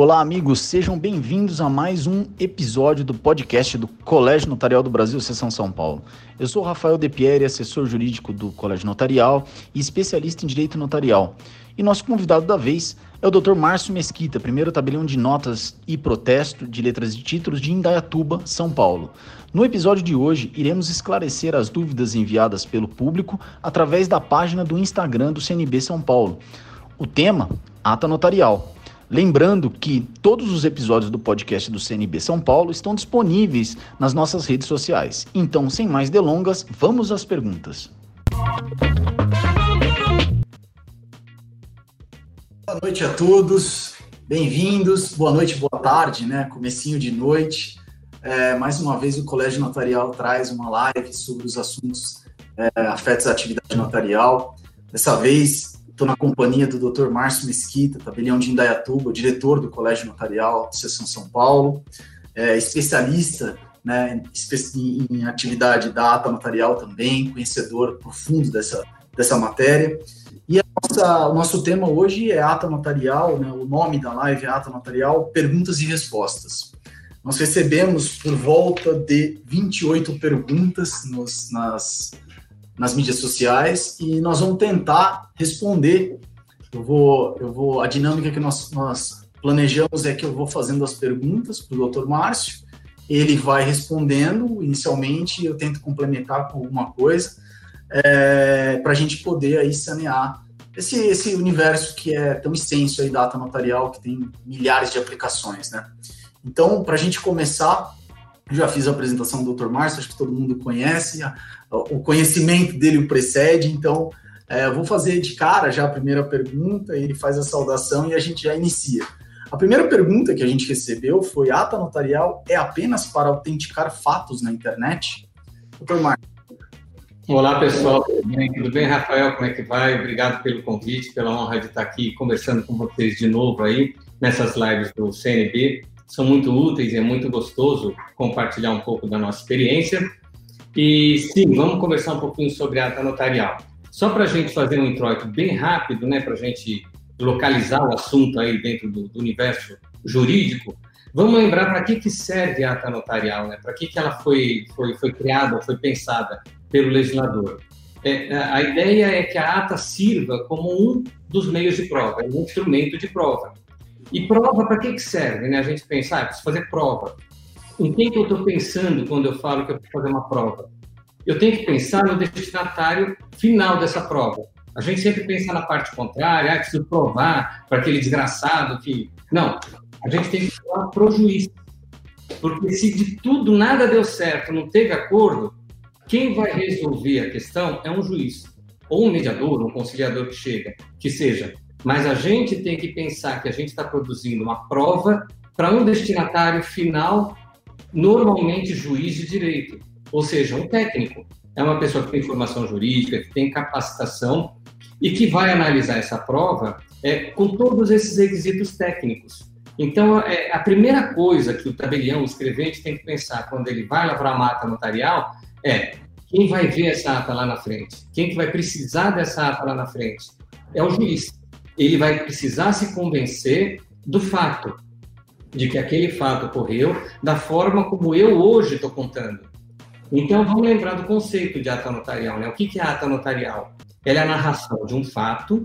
Olá, amigos, sejam bem-vindos a mais um episódio do podcast do Colégio Notarial do Brasil, Seção São Paulo. Eu sou Rafael De Pieri, assessor jurídico do Colégio Notarial e especialista em direito notarial. E nosso convidado da vez é o Dr. Márcio Mesquita, primeiro tabelião de notas e protesto de letras e títulos de Indaiatuba, São Paulo. No episódio de hoje, iremos esclarecer as dúvidas enviadas pelo público através da página do Instagram do CNB São Paulo. O tema: ata notarial. Lembrando que todos os episódios do podcast do CNB São Paulo estão disponíveis nas nossas redes sociais. Então, sem mais delongas, vamos às perguntas. Boa noite a todos, bem-vindos. Boa noite, boa tarde, né? Comecinho de noite. É, mais uma vez o Colégio Notarial traz uma live sobre os assuntos é, afetos à atividade notarial. Dessa vez Estou na companhia do Dr. Márcio Mesquita, tabelião de Indaiatuba, diretor do Colégio Notarial, Seção São Paulo, é, especialista né, em, em atividade da ata notarial também, conhecedor profundo dessa, dessa matéria. E nossa, o nosso tema hoje é ata notarial, né, o nome da live é ata notarial, perguntas e respostas. Nós recebemos por volta de 28 perguntas nos, nas, nas mídias sociais e nós vamos tentar responder. Eu vou, eu vou, a dinâmica que nós, nós planejamos é que eu vou fazendo as perguntas para o Dr. Márcio, ele vai respondendo inicialmente, eu tento complementar com alguma coisa é, para a gente poder aí sanear esse, esse universo que é tão extenso aí da ata notarial, que tem milhares de aplicações, né? Então, para a gente começar, já fiz a apresentação do Dr. Márcio, acho que todo mundo conhece, o conhecimento dele o precede, então é, vou fazer de cara já a primeira pergunta, ele faz a saudação e a gente já inicia. A primeira pergunta que a gente recebeu foi: ata notarial é apenas para autenticar fatos na internet? Doutor Marcos. Olá, pessoal. Tudo bem? Tudo bem, Rafael? Como é que vai? Obrigado pelo convite, pela honra de estar aqui conversando com vocês de novo aí nessas lives do CNB. São muito úteis e é muito gostoso compartilhar um pouco da nossa experiência. E sim, vamos conversar um pouquinho sobre a ata notarial. Só para a gente fazer um introito bem rápido, né, para a gente localizar o assunto aí dentro do, do universo jurídico, vamos lembrar para que, que serve a ata notarial, né? para que, que ela foi, foi, foi criada, foi pensada pelo legislador. É, a ideia é que a ata sirva como um dos meios de prova, um instrumento de prova. E prova para que, que serve? Né? A gente pensa, ah, preciso fazer prova. Em quem que eu estou pensando quando eu falo que eu vou fazer uma prova? Eu tenho que pensar no destinatário final dessa prova. A gente sempre pensa na parte contrária, ah, preciso provar para aquele desgraçado que. Não, a gente tem que falar para o juiz. Porque se de tudo nada deu certo, não teve acordo, quem vai resolver a questão é um juiz, ou um mediador, um conciliador que chega, que seja. Mas a gente tem que pensar que a gente está produzindo uma prova para um destinatário final normalmente juiz de direito, ou seja, um técnico. É uma pessoa que tem formação jurídica, que tem capacitação e que vai analisar essa prova é, com todos esses requisitos técnicos. Então, é, a primeira coisa que o tabelião, o escrevente, tem que pensar quando ele vai lavrar a mata notarial é quem vai ver essa ata lá na frente? Quem que vai precisar dessa ata lá na frente? É o juiz. Ele vai precisar se convencer do fato de que aquele fato ocorreu da forma como eu hoje estou contando. Então, vamos lembrar do conceito de ata notarial. Né? O que é ata notarial? Ela é a narração de um fato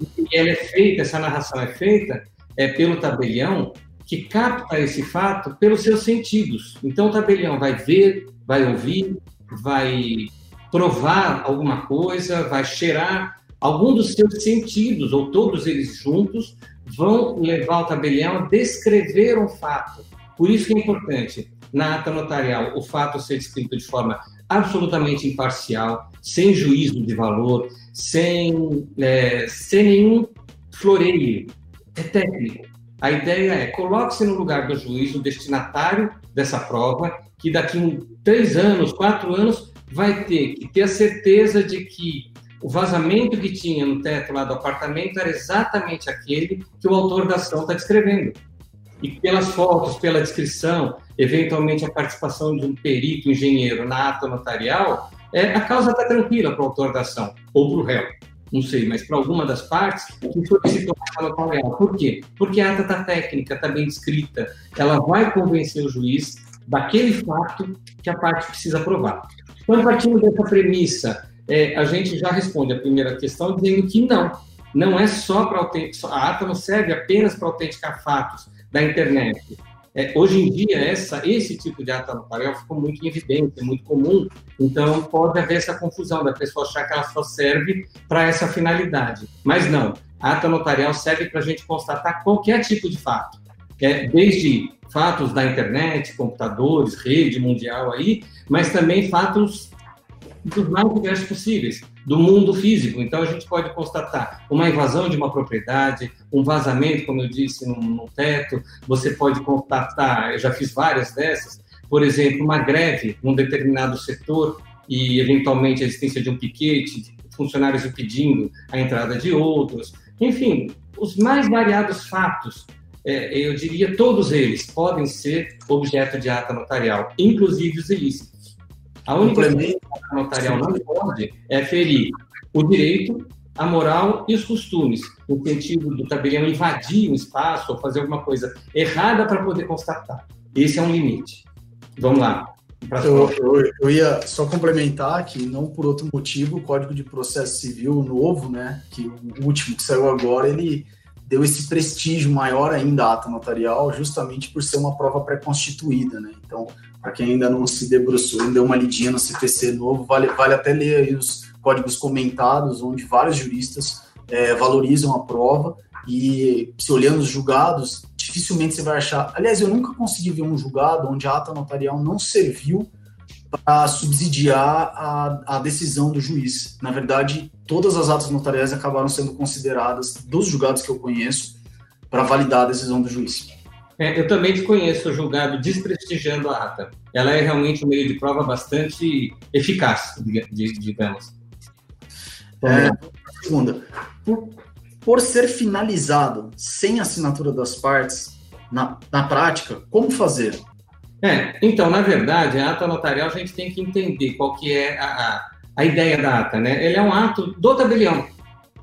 e ela é feita, essa narração é feita é, pelo tabelião que capta esse fato pelos seus sentidos. Então, o tabelião vai ver, vai ouvir, vai provar alguma coisa, vai cheirar algum dos seus sentidos, ou todos eles juntos, vão levar o tabelião a descrever um fato. Por isso que é importante, na ata notarial, o fato ser descrito de forma absolutamente imparcial, sem juízo de valor, sem, é, sem nenhum floreio. É técnico. A ideia é coloque-se no lugar do juiz, o destinatário dessa prova, que daqui a três anos, quatro anos, vai ter que ter a certeza de que o vazamento que tinha no teto lá do apartamento era exatamente aquele que o autor da ação está descrevendo. E pelas fotos, pela descrição, eventualmente a participação de um perito, engenheiro na ata notarial, é, a causa está tranquila para o autor da ação ou para o réu. não sei, mas para alguma das partes que solicitou a ata notarial. Por quê? Porque a ata está técnica, está bem descrita, ela vai convencer o juiz daquele fato que a parte precisa provar. Quando partimos dessa premissa, é, a gente já responde a primeira questão dizendo que não, não é só para autenticar, a ata não serve apenas para autenticar fatos da internet. É, hoje em dia, essa, esse tipo de ata notarial ficou muito em evidência, muito comum, então pode haver essa confusão da pessoa achar que ela só serve para essa finalidade. Mas não, a ata notarial serve para a gente constatar qualquer tipo de fato, é, desde fatos da internet, computadores, rede mundial aí, mas também fatos dos mais diversos possíveis, do mundo físico. Então, a gente pode constatar uma invasão de uma propriedade, um vazamento, como eu disse, no, no teto. Você pode constatar, eu já fiz várias dessas, por exemplo, uma greve num determinado setor e, eventualmente, a existência de um piquete, funcionários impedindo a entrada de outros. Enfim, os mais variados fatos é, eu diria todos eles podem ser objeto de ata notarial, inclusive os ilícitos. A única coisa que a notarial não pode é ferir o direito, a moral e os costumes, no sentido do tabelião invadir um espaço ou fazer alguma coisa errada para poder constatar. Esse é um limite. Vamos lá. Eu, eu, eu, ia só complementar que, não por outro motivo, o Código de Processo Civil novo, né, que o último que saiu agora, ele deu esse prestígio maior ainda à ata notarial, justamente por ser uma prova pré-constituída, né? Então, para quem ainda não se debruçou, ainda deu uma lidinha no CPC novo, vale, vale até ler os códigos comentados, onde vários juristas é, valorizam a prova e se olhando os julgados, dificilmente você vai achar. Aliás, eu nunca consegui ver um julgado onde a ata notarial não serviu para subsidiar a, a decisão do juiz. Na verdade, todas as atas notariais acabaram sendo consideradas, dos julgados que eu conheço, para validar a decisão do juiz. É, eu também desconheço o julgado desprestigiando a ata. Ela é realmente um meio de prova bastante eficaz, digamos. É, segunda, por, por, ser finalizado sem assinatura das partes, na, na prática, como fazer? É, então, na verdade, a ata notarial a gente tem que entender qual que é a, a, a ideia da ata, né? Ele é um ato do tabelião.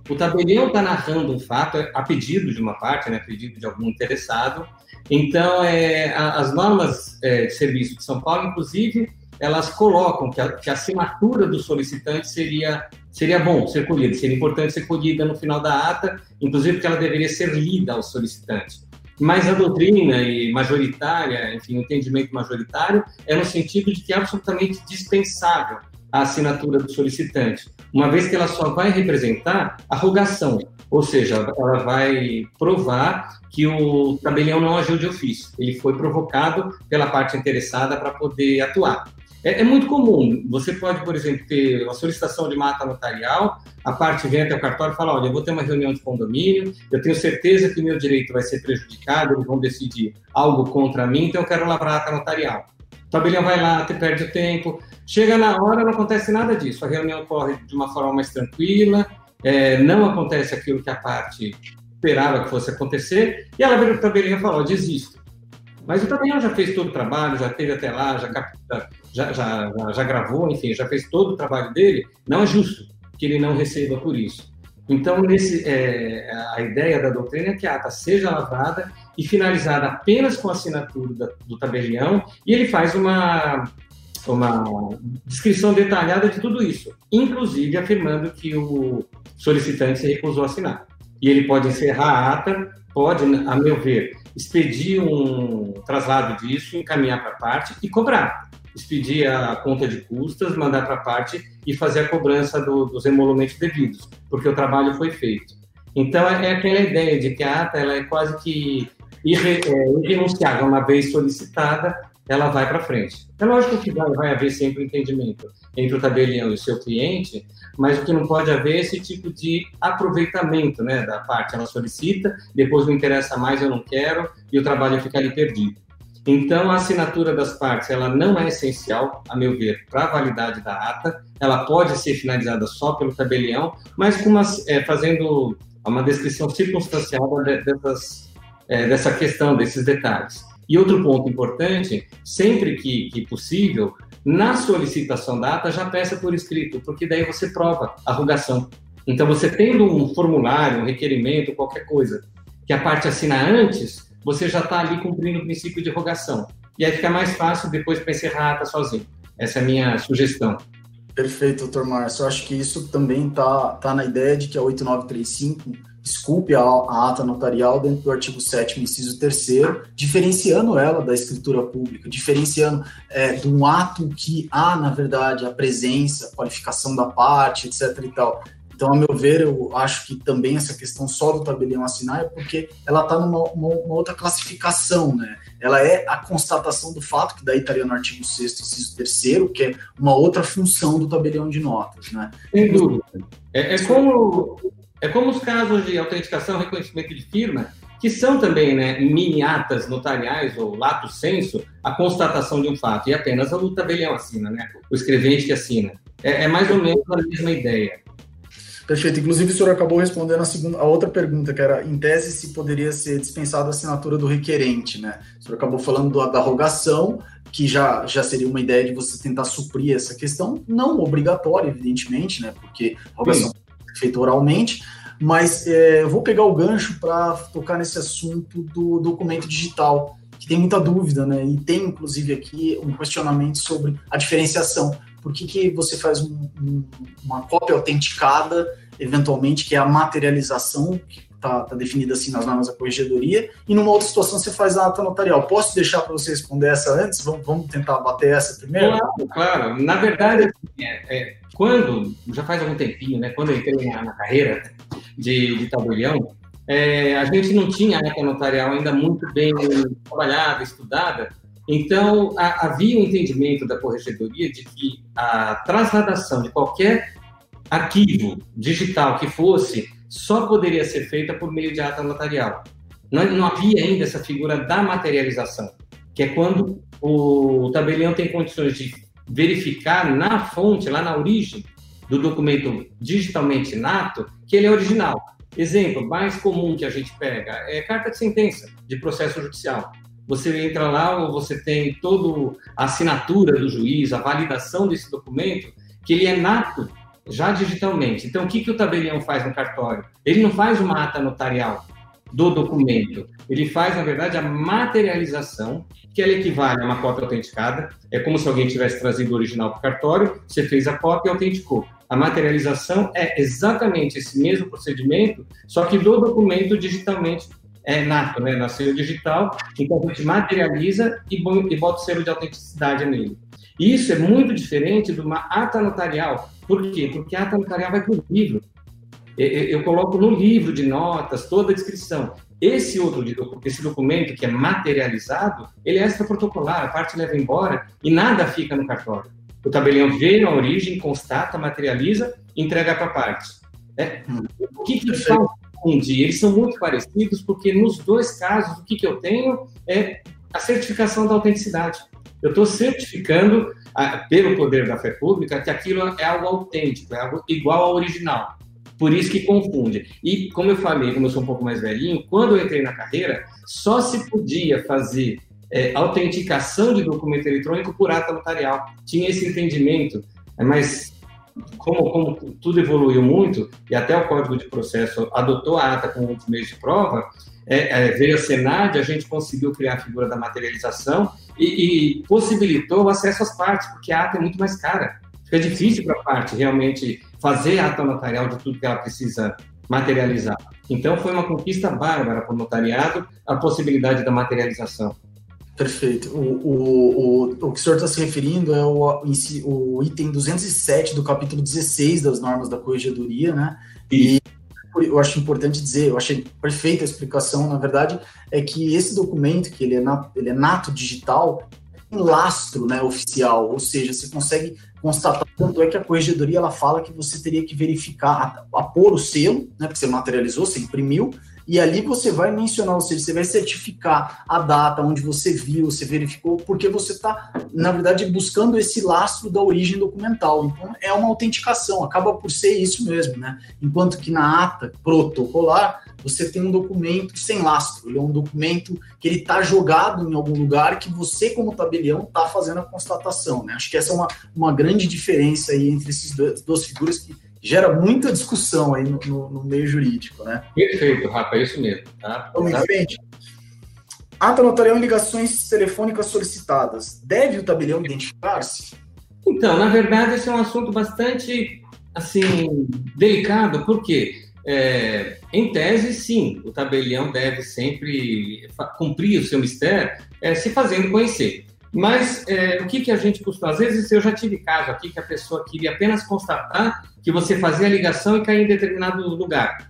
O tabelião está narrando um fato a pedido de uma parte, né, a pedido de algum interessado, então, é, as normas é, de serviço de São Paulo, inclusive, elas colocam que a, que a, assinatura do solicitante seria, seria bom ser colhida, seria importante ser colhida no final da ata, inclusive porque ela deveria ser lida ao solicitante. Mas a doutrina e majoritária, enfim, o entendimento majoritário é no sentido de que é absolutamente dispensável a assinatura do solicitante, uma vez que ela só vai representar a rogação, ou seja, ela vai provar que o tabelião não agiu de ofício, ele foi provocado pela parte interessada para poder atuar. É, é, muito comum, você pode, por exemplo, ter uma solicitação de mata notarial, a parte vem até o cartório e fala, olha, eu vou ter uma reunião de condomínio, eu tenho certeza que o meu direito vai ser prejudicado, eles vão decidir algo contra mim, então eu quero lavrar a notarial. Tabelião vai lá, te perde o tempo, chega na hora, não acontece nada disso, a reunião corre de uma forma mais tranquila, é, não acontece aquilo que a parte esperava que fosse acontecer, e ela vira o tabelião e fala, desisto. Mas o tabelião já fez todo o trabalho, já teve até lá, já, já, já, já, gravou, enfim, já fez todo o trabalho dele, não é justo que ele não receba por isso. Então, nesse, é, a ideia da doutrina é que a ata seja lavrada e finalizada apenas com a assinatura da, do tabelião, e ele faz uma, uma descrição detalhada de tudo isso, inclusive afirmando que o solicitante se recusou a assinar. E ele pode encerrar a ata, pode, a meu ver, expedir um traslado disso, encaminhar para a parte e cobrar. Expedir a conta de custas, mandar para a parte e fazer a cobrança do, dos emolumentos devidos, porque o trabalho foi feito. Então, é, aquela ideia de que a ata ela é quase que irre, é, irrenunciável. Uma vez solicitada, ela vai para frente. É lógico que vai, vai haver sempre entendimento entre o tabelião e o seu cliente, mas o que não pode haver é esse tipo de aproveitamento né, da parte. Ela solicita, depois não interessa mais, eu não quero, e o trabalho fica ali perdido. Então, a assinatura das partes ela não é essencial, a meu ver, para a validade da ata. Ela pode ser finalizada só pelo tabelião, mas uma, é, fazendo uma descrição circunstancial dessas, é, dessa questão, desses detalhes. E outro ponto importante, sempre que, que possível, na solicitação da ata já peça por escrito, porque daí você prova a rugação. Então, você tendo um formulário, um requerimento, qualquer coisa, que a parte assina antes, você já está ali cumprindo o princípio de rogação. E aí fica mais fácil depois para encerrar a ata sozinho. Essa é a minha sugestão. Perfeito, doutor Márcio. Eu acho que isso também está tá na ideia de que a 8935 desculpe a, a, ata notarial dentro do artigo 7 inciso 3 diferenciando ela da escritura pública, diferenciando é, de um ato que há, na verdade, a presença, a qualificação da parte, etc. e tal. Então, a meu ver, eu acho que também essa questão só do tabelião assinar é porque ela está numa uma, outra classificação, né? Ela é a constatação do fato, que daí estaria no artigo 6 inciso 3 que é uma outra função do tabelião de notas, né? Sem dúvida. É, é como, é como os casos de autenticação reconhecimento de firma, que são também né, mini-atas notariais ou lato senso, a constatação de um fato, e apenas o tabelião assina, né? o escrevente que assina. É, é mais ou menos a mesma ideia. Perfeito. Inclusive, o senhor acabou respondendo a, segunda, a outra pergunta, que era, em tese, se poderia ser dispensada a assinatura do requerente, né? O senhor acabou falando do, da rogação, que já, já seria uma ideia de você tentar suprir essa questão, não obrigatória, evidentemente, né? Porque a rogação feita oralmente, mas é, eu vou pegar o gancho para tocar nesse assunto do documento digital, que tem muita dúvida, né? E tem, inclusive, aqui um questionamento sobre a diferenciação. Por que, que você faz um, um, uma cópia autenticada eventualmente, que é a materialização, que está tá definida assim nas normas da corregedoria, e numa outra situação você faz a ata notarial. Posso deixar para você responder essa antes? Vamos, vamos tentar bater essa primeiro? Claro, claro. Na verdade, assim, é, é, quando, já faz algum tempinho, né, quando eu entrei na, na carreira de, de é, a gente não tinha a ata notarial ainda muito bem trabalhada, estudada, então a, havia um entendimento da corregedoria de que a trasladação de qualquer arquivo digital que fosse, só poderia ser feita por meio de ata notarial. Não, não havia ainda essa figura da materialização, que é quando o tabelião tem condições de verificar na fonte, lá na origem do documento digitalmente nato, que ele é original. Exemplo mais comum que a gente pega é carta de sentença de processo judicial. Você entra lá você tem toda a assinatura do juiz, a validação desse documento, que ele é nato já digitalmente. Então, o que, que o tabelião faz no cartório? Ele não faz uma ata notarial do documento, ele faz, na verdade, a materialização, que ela equivale a uma cópia autenticada. É como se alguém tivesse trazido o original para o cartório, você fez a cópia e autenticou. A materialização é exatamente esse mesmo procedimento, só que do documento digitalmente é nato, né? Nasceu digital, então a gente materializa e bota o selo de autenticidade nele. Isso é muito diferente de uma ata notarial, por quê? Porque a ata notarial vai para o livro. Eu coloco no livro de notas toda a descrição. Esse outro esse documento que é materializado, ele é extra-protocolar, a parte leva embora e nada fica no cartório. O tabelião vê na origem, constata, materializa, entrega para a parte. É. O que, que faz confundir? Eles são muito parecidos porque nos dois casos, o que, que eu tenho é a certificação da autenticidade. Eu estou certificando pelo poder da fé pública, que aquilo é algo autêntico, é algo igual ao original. Por isso que confunde. E, como eu falei, como eu sou um pouco mais velhinho, quando eu entrei na carreira, só se podia fazer é, autenticação de documento eletrônico por ata notarial. Tinha esse entendimento, é, mas como, como, tudo evoluiu muito, e até o Código de Processo adotou a ata como dos meios de prova, é, é, veio a Senad, a gente conseguiu criar a figura da materialização e, e possibilitou o acesso às partes, porque a ata é muito mais cara. Fica difícil para a parte realmente fazer a ata notarial de tudo que ela precisa materializar. Então, foi uma conquista bárbara para o notariado a possibilidade da materialização. Perfeito. O, o, o, o que o senhor está se referindo é o, o item 207 do capítulo 16 das normas da corregedoria, né? E eu acho importante dizer, eu achei perfeita a explicação, na verdade, é que esse documento, que ele é nato, ele é nato digital, tem lastro né, oficial, ou seja, você consegue constatar, tanto é que a corregedoria ela fala que você teria que verificar, a, a pôr o selo, né, porque você materializou, você imprimiu, e ali você vai mencionar, ou seja, você vai certificar a data onde você viu, você verificou, porque você está, na verdade, buscando esse lastro da origem documental. Então, é uma autenticação, acaba por ser isso mesmo, né? Enquanto que na ata protocolar, você tem um documento sem lastro, ele é um documento que ele está jogado em algum lugar que você, como tabelião, está fazendo a constatação, né? Acho que essa é uma, uma grande diferença aí entre essas duas, duas figuras que gera muita discussão aí no, no, no meio jurídico, né? Perfeito, Rafa, é isso mesmo. Tá? Vamos em frente. Ata notarial em ligações telefônicas solicitadas. Deve o tabelião identificar-se? Então, na verdade, esse é um assunto bastante, assim, delicado, porque, é, em tese, sim, o tabelião deve sempre cumprir o seu mistério é, se fazendo conhecer. Mas é, o que, que a gente costuma? Às vezes eu já tive caso aqui que a pessoa queria apenas constatar que você fazia a ligação e caía em determinado lugar.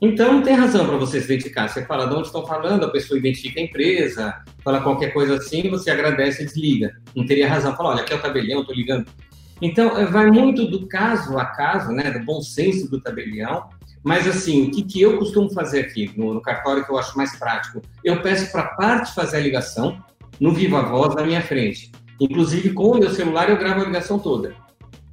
Então não tem razão para você se identificar. Você fala de onde estão falando, a pessoa identifica a empresa, fala qualquer coisa assim, você agradece e desliga. Não teria razão. Fala, olha, aqui é o tabelião, estou ligando. Então é, vai muito do caso a caso, né, do bom senso do tabelião. Mas assim, o que, que eu costumo fazer aqui no, no cartório que eu acho mais prático? Eu peço para a parte fazer a ligação, no Viva Voz na minha frente. Inclusive, com o meu celular, eu gravo a ligação toda.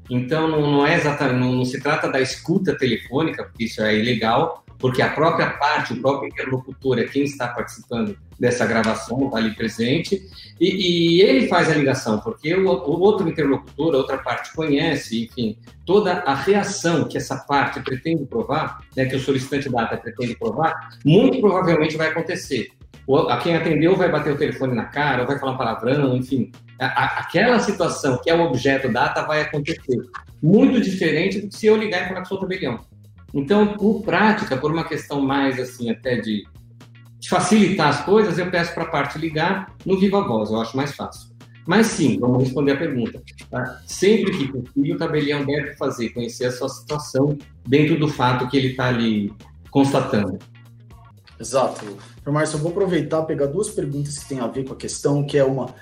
Então, não, não é exatamente, não, não, se trata da escuta telefônica, porque isso é ilegal, porque a própria parte, o próprio interlocutor é quem está participando dessa gravação, está ali presente, e, e, ele faz a ligação, porque o, o, outro interlocutor, a outra parte conhece, enfim, toda a reação que essa parte pretende provar, né, que o solicitante data pretende provar, muito provavelmente vai acontecer a quem atendeu vai bater o telefone na cara, ou vai falar um palavrão, enfim. A, aquela situação que é o objeto data vai acontecer. Muito diferente do que se eu ligar e falar com o tabelião. Então, por prática, por uma questão mais assim, até de, de facilitar as coisas, eu peço para a parte ligar no Viva Voz, eu acho mais fácil. Mas sim, vamos responder a pergunta. Tá? Sempre que possível, o tabelião deve fazer, conhecer a sua situação dentro do fato que ele está ali constatando. Exato. Márcio, eu vou aproveitar pegar duas perguntas que têm a ver com a questão, que é uma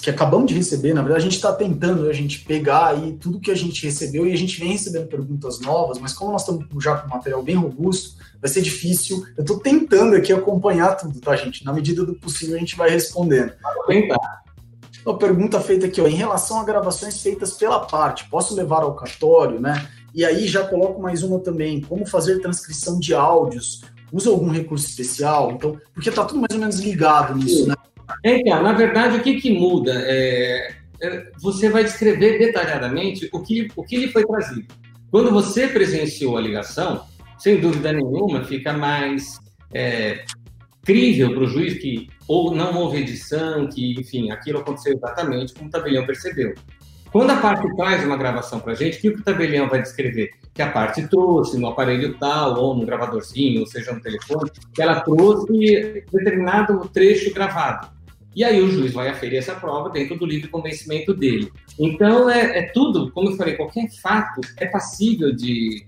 que acabamos de receber, na verdade a gente está tentando a gente pegar aí tudo que a gente recebeu e a gente vem recebendo perguntas novas, mas como nós estamos já com um material bem robusto, vai ser difícil. Eu estou tentando aqui acompanhar tudo, tá, gente? Na medida do possível a gente vai respondendo. Tentar. Uma pergunta feita aqui, ó, em relação a gravações feitas pela parte, posso levar ao cartório, né? E aí já coloco mais uma também, como fazer transcrição de áudios usa algum recurso especial? Então, porque está tudo mais ou menos ligado nisso, né? É, então, na verdade, o que, que muda? É, é, você vai descrever detalhadamente o que, o que lhe foi trazido. Quando você presenciou a ligação, sem dúvida nenhuma, fica mais é, crível para o juiz que ou não houve edição, que, enfim, aquilo aconteceu exatamente como o tabelião percebeu. Quando a parte traz uma gravação para a gente, o que o tabelião vai descrever? Que a parte trouxe no aparelho tal, ou no gravadorzinho, ou seja, no telefone, que ela trouxe determinado trecho gravado. E aí o juiz vai aferir essa prova dentro do livre convencimento dele. Então, é, é tudo, como eu falei, qualquer fato é passível de,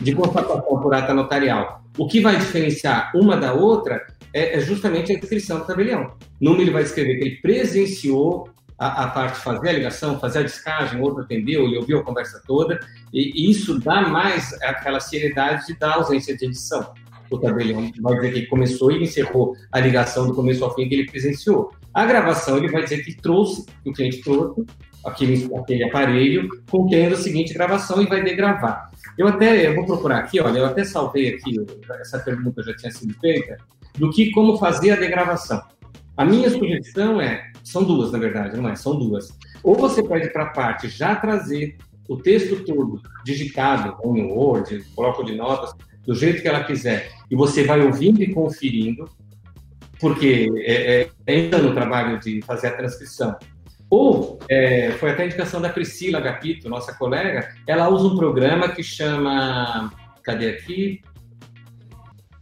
de constatação por ata notarial. O que vai diferenciar uma da outra é, é justamente a inscrição do tabelião. Ele vai escrever que ele presenciou a, a, parte fazer a ligação, fazer a descagem, outro atendeu, ele ouviu a conversa toda, e, isso dá mais aquela seriedade da ausência de edição. O tabelião vai dizer que começou e encerrou a ligação do começo ao fim que ele presenciou. A gravação, ele vai dizer que trouxe, que o cliente trouxe, aquele, aquele aparelho contendo a seguinte gravação e vai degravar. Eu até, eu vou procurar aqui, olha, eu até salvei aqui, essa pergunta já tinha sido feita, do que como fazer a degravação. A minha sugestão é são duas, na verdade, não é? São duas. Ou você pede para a parte já trazer o texto todo digitado, em Word, bloco de notas, do jeito que ela quiser, e você vai ouvindo e conferindo, porque é, é, entra no trabalho de fazer a transcrição. Ou, é, foi até a indicação da Priscila Gapito, nossa colega, ela usa um programa que chama, cadê aqui?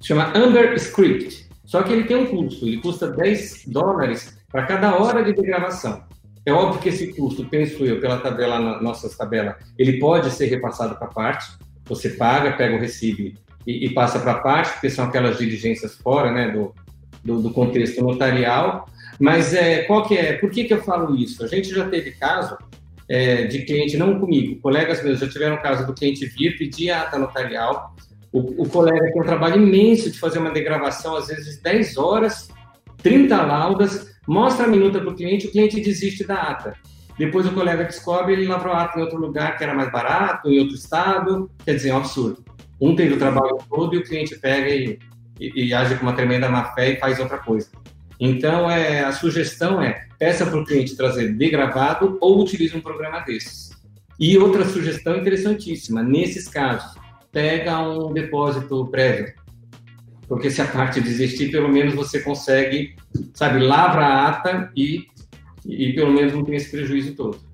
Chama Amber Script. Só que ele tem um custo, ele custa 10 dólares para cada hora de degravação. É óbvio que esse custo, penso eu, pela tabela, na nossa tabela, ele pode ser repassado para parte. Você paga, pega o recibo e, e passa para parte, porque são aquelas diligências fora né, do, do, do, contexto notarial. Mas é, qual que é? Por que, que eu falo isso? A gente já teve caso é, de cliente, não comigo, colegas meus já tiveram caso do cliente vir pedir ata notarial. O, o colega tem um trabalho imenso de fazer uma degravação, às vezes 10 horas, 30 laudas, mostra a minuta para o cliente, o cliente desiste da ata. Depois o colega descobre, ele lavrou a ata em outro lugar que era mais barato, em outro estado, quer dizer, é um absurdo. Um teve o trabalho todo e o cliente pega e, e, e age com uma tremenda má fé e faz outra coisa. Então, é, a sugestão é, peça para o cliente trazer degravado ou utilize um programa desses. E outra sugestão interessantíssima, nesses casos, pega um depósito prévio. Porque se a parte desistir, pelo menos você consegue, sabe, lavra a ata e, e pelo menos não tem esse prejuízo todo.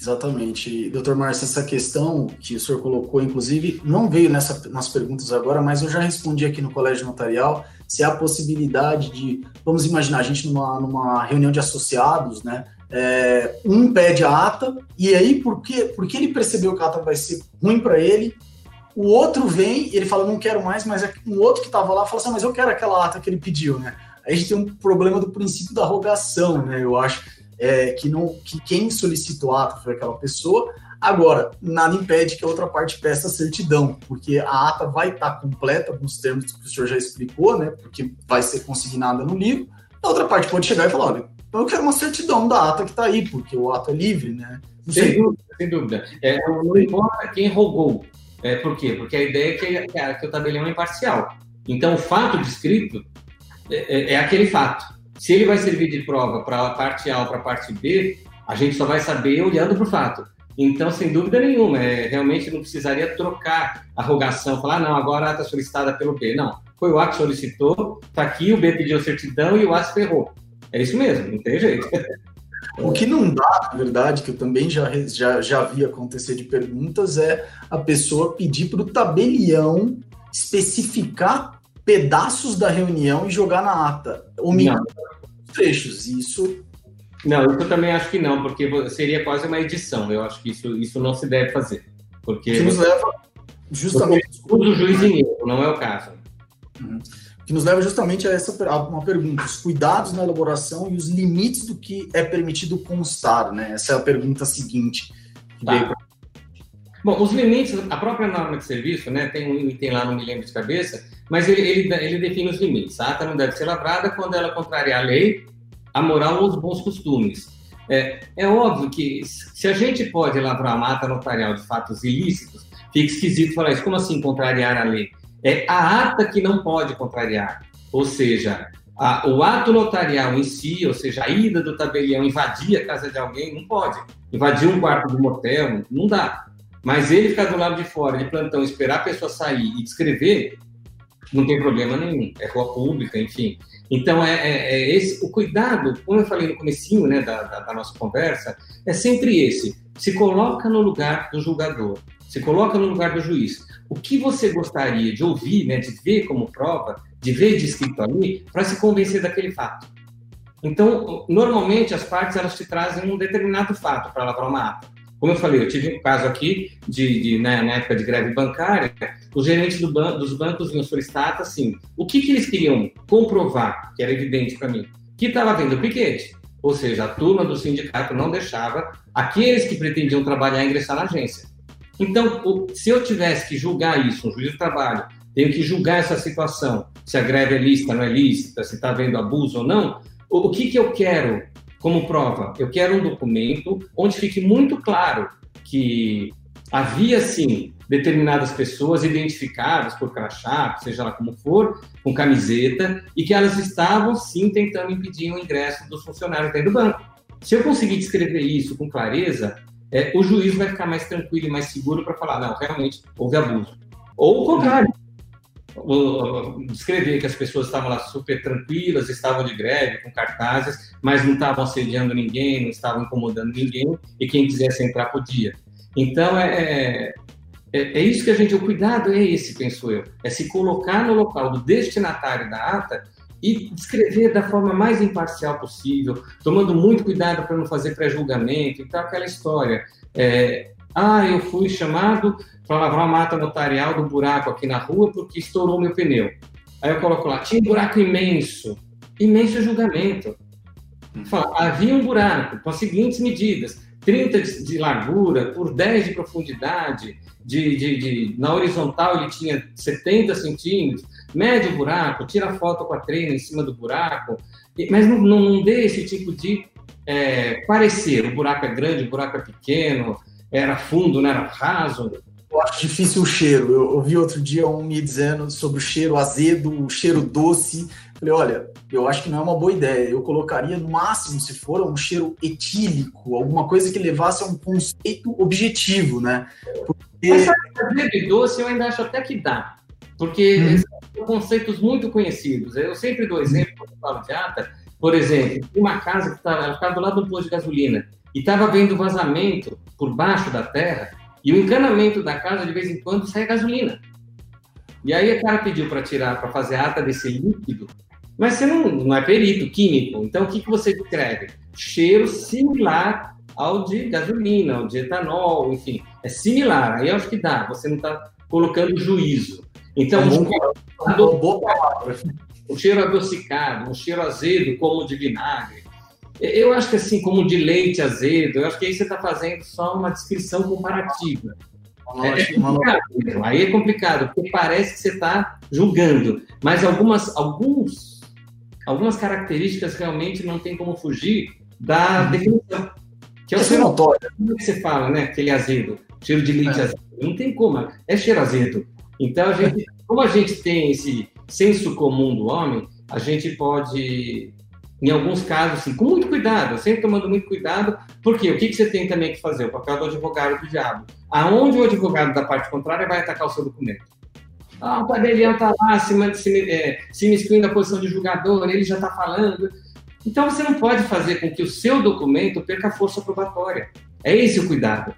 Exatamente. Doutor Márcio, essa questão que o senhor colocou, inclusive, não veio nessa, nas perguntas agora, mas eu já respondi aqui no Colégio Notarial se há a possibilidade de, vamos imaginar, a gente numa, numa reunião de associados, né? É, um pede a ata, e aí, porque, porque ele percebeu que a ata vai ser ruim para ele, o outro vem e ele fala, não quero mais, mas é um outro que estava lá fala assim, ah, mas eu quero aquela ata que ele pediu, né? Aí a gente tem um problema do princípio da rogação, né? Eu acho é, que, não, que quem solicitou o ato foi aquela pessoa. Agora, nada impede que a outra parte peça certidão, porque a ata vai estar completa nos termos que o senhor já explicou, né? Porque vai ser consignada no livro. A outra parte pode chegar e falar: olha, eu quero uma certidão da ata que está aí, porque o ato é livre, né? Sem dúvida, sem dúvida. É, não importa quem rogou. É, por quê? Porque a ideia é que, que o tabelião é imparcial. Então, o fato descrito é, é, é aquele fato. Se ele vai servir de prova para a parte A ou para a parte B, a gente só vai saber olhando para o fato. Então, sem dúvida nenhuma, é, realmente não precisaria trocar a rogação, falar, ah, não, agora ata solicitada pelo B. Não, foi o A que solicitou, está aqui, o B pediu certidão e o A se ferrou. É isso mesmo, não tem jeito. O que não dá, na verdade, que eu também já, já, já vi acontecer de perguntas, é a pessoa pedir para o tabelião especificar pedaços da reunião e jogar na ata, omitindo trechos. Isso. Não, isso eu também acho que não, porque seria quase uma edição. Eu acho que isso, isso não se deve fazer. Porque que nos leva justamente. O juiz em erro, não é o caso. Uhum. Que nos leva justamente a essa a uma pergunta: os cuidados na elaboração e os limites do que é permitido constar, né? Essa é a pergunta seguinte tá. pra... Bom, os limites, a própria norma de serviço, né, tem um item lá, não me lembro de cabeça, mas ele, ele, ele define os limites. A ata não deve ser lavrada quando ela contraria a lei, a moral ou os bons costumes. É, é óbvio que se a gente pode lavrar uma ata notarial de fatos ilícitos, fica esquisito falar isso. Como assim contrariar a lei? É a ata que não pode contrariar. Ou seja, a, o ato notarial em si, ou seja, a ida do tabelião, invadir a casa de alguém, não pode. Invadir um quarto do motel, não dá. Mas ele ficar do lado de fora, de plantão, esperar a pessoa sair e descrever, não tem problema nenhum, é rua pública, enfim. Então, é, é, é, esse, o cuidado, como eu falei no comecinho né, da, da, da, nossa conversa, é sempre esse. Se coloca no lugar do julgador, se coloca no lugar do juiz. O que você gostaria de ouvir, né, de ver como prova, de ver descrito ali, para se convencer daquele fato? Então, normalmente, as partes elas te trazem um determinado fato para lavrar uma ata. Como eu falei, eu tive um caso aqui de, de né, na época de greve bancária, os gerentes do ban dos bancos vinham solicitar, assim, o que, que eles queriam comprovar, que era evidente para mim, que estava vendo piquete. Ou seja, a turma do sindicato não deixava aqueles que pretendiam trabalhar ingressar na agência. Então, se eu tivesse que julgar isso, um juiz de trabalho, tenho que julgar essa situação, se a greve é lícita, não é lícita, se está havendo abuso ou não, o, que, que eu quero como prova. Eu quero um documento onde fique muito claro que havia, sim, determinadas pessoas identificadas por crachá, seja lá como for, com camiseta, e que elas estavam, sim, tentando impedir o ingresso dos funcionários dentro do banco. Se eu conseguir descrever isso com clareza, é, o juiz vai ficar mais tranquilo e mais seguro para falar, não, realmente houve abuso. Ou o contrário, descrever que as pessoas estavam lá super tranquilas, estavam de greve, com cartazes, mas não estavam assediando ninguém, não estavam incomodando ninguém, e quem quisesse entrar podia. Então, é, é, é isso que a gente, o cuidado é esse, penso eu, é se colocar no local do destinatário da ata e descrever da forma mais imparcial possível, tomando muito cuidado para não fazer pré-julgamento, então aquela história. É, ah, eu fui chamado para lavar a mata notarial do buraco aqui na rua porque estourou meu pneu. Aí eu coloco lá, tinha um buraco imenso. Imenso julgamento. Fala, havia um buraco com as seguintes medidas: 30 de largura por 10 de profundidade, de, de, de, na horizontal ele tinha 70 centímetros, mede o buraco, tira foto com a treina em cima do buraco, mas não, não, não dê esse tipo de é, parecer, o buraco é grande, o buraco é pequeno, era fundo, não era raso, eu acho difícil o cheiro. Eu ouvi outro dia um me dizendo sobre o cheiro azedo, o cheiro doce. Falei, olha, eu acho que não é uma boa ideia. Eu colocaria no máximo, se for, um cheiro etílico, alguma coisa que levasse a um conceito objetivo, né? Porque... Mas sabe, doce eu ainda acho até que dá. Porque hum. são conceitos muito conhecidos. Eu sempre dou exemplo quando falo de ata. Por exemplo, uma casa que estava ficava do lado do posto de gasolina e estava vendo vazamento por baixo da terra e o encanamento da casa, de vez em quando, sai gasolina. E aí o cara pediu para tirar, para fazer ata desse líquido, mas você não, não é perito químico. Então o que, que você escreve? Cheiro similar ao de gasolina, ao de etanol, enfim, é similar. Aí eu acho que dá, você não está colocando juízo. Então, é um cheiro, um cheiro adocicado, um cheiro azedo, como de vinagre. Eu acho que assim, como de leite azedo, eu acho que aí você está fazendo só uma descrição comparativa. É, é complicado, aí é complicado, porque parece que você está julgando, mas algumas, alguns, algumas características realmente não tem como fugir da uhum. definição. Que é o é cheiro notório. Como é que você fala, né? Aquele azedo, cheiro de leite é. azedo. Não tem como, é cheiro azedo. Então, a gente, como a gente tem esse senso comum do homem, a gente pode em alguns casos, assim, com muito cuidado, sempre tomando muito cuidado, porque o que, que você tem também que fazer? O papel do advogado do diabo. Aonde o advogado da parte contrária vai atacar o seu documento? Ah, o tabelião está lá se, se, é, se miscuindo na posição de julgador, ele já está falando. Então você não pode fazer com que o seu documento perca força probatória. É esse o cuidado.